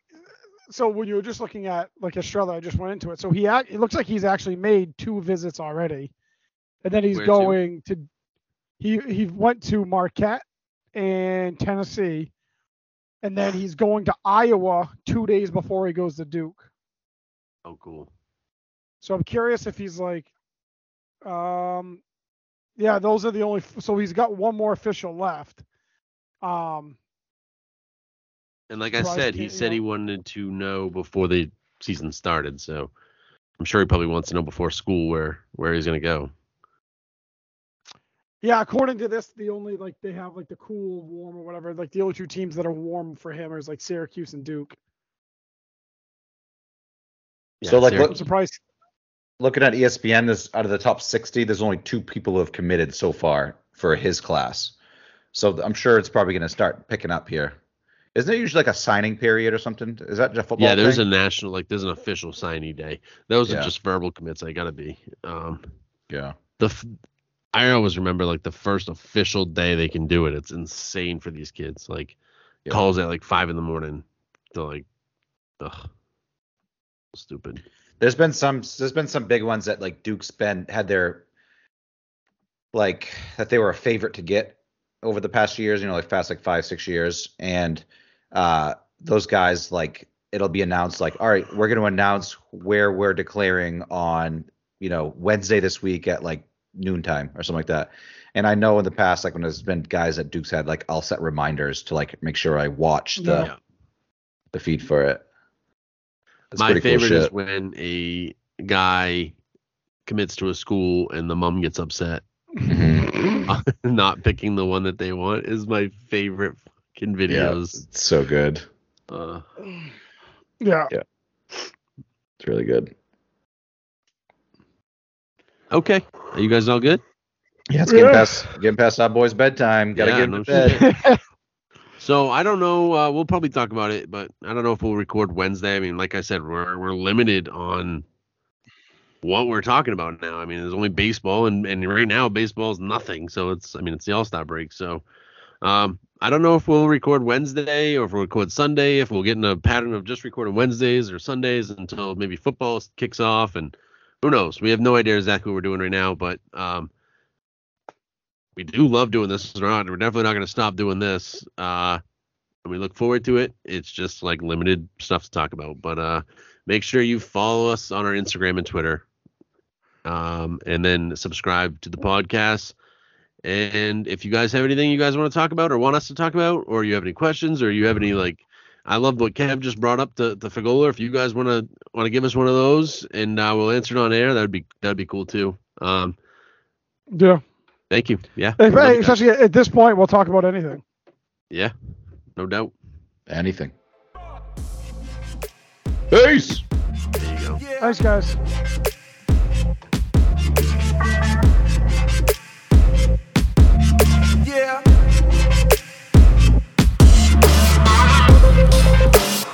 so when you were just looking at like Estrella, I just went into it. So he, act- it looks like he's actually made two visits already, and then he's Where to? going to, he he went to Marquette and Tennessee, and then he's going to Iowa two days before he goes to Duke. oh cool. So I'm curious if he's like, um, yeah, those are the only. So he's got one more official left. Um, And like I said, he said he wanted to know before the season started. So I'm sure he probably wants to know before school where where he's gonna go. Yeah, according to this, the only like they have like the cool, warm, or whatever. Like the only two teams that are warm for him is like Syracuse and Duke. So, like, Syracuse- I'm surprised. Looking at ESPN, this out of the top 60, there's only two people who have committed so far for his class. So I'm sure it's probably going to start picking up here. Isn't there usually like a signing period or something? Is that just football? yeah, there's thing? a national like there's an official signing day. Those Yeah. are just verbal commits. I gotta be. Um, yeah. the f- I always remember like the first official day they can do it. It's insane for these kids. Like Yeah. calls at like five in the morning. They're like, ugh, stupid. There's been some there's been some big ones that like Duke's been had their like that they were a favorite to get over the past years, you know, like past like five, six years. And uh those guys like it'll be announced like, all right, we're gonna announce where we're declaring on, you know, Wednesday this week at like noontime or something like that. And I know in the past, like when there's been guys that Duke's had, like I'll set reminders to like make sure I watch the Yeah. the feed for it. That's My pretty cool favorite is when a guy commits to a school and the mom gets upset. Mhm. <laughs> Not picking the one that they want is my favorite fucking Yeah, videos. it's so good. Uh, Yeah. It's really good. okay, are you guys all good? Yeah, it's getting Yeah. past getting past our boys' bedtime. Gotta Yeah, get him no to bed. <laughs> So I don't know. Uh, we'll probably talk about it, but I don't know if we'll record Wednesday. I mean, like I said, we're we're limited on what we're talking about now. I mean, there's only baseball, and and right now baseball is nothing. So it's I mean it's the All Star break. So um, I don't know if we'll record Wednesday or if we'll record Sunday. If we'll get in a pattern of just recording Wednesdays or Sundays until maybe football kicks off, and who knows? We have no idea exactly what we're doing right now, but um, we do love doing this. We're not. We're definitely not going to stop doing this. Uh, and we look forward to it. It's just like limited stuff to talk about. But uh, make sure you follow us on our Instagram and Twitter, um, and then subscribe to the podcast. And if you guys have anything you guys want to talk about or want us to talk about, or you have any questions, or you have any like, I love what Kev just brought up the the Fagola. If you guys want to want to give us one of those, and uh, we'll answer it on air, that'd be that'd be cool too. Um, Yeah. thank you. Yeah. Hey, love you. Especially at this point, we'll talk about anything. Yeah, no doubt. Anything. Peace. There you go. Thanks, guys.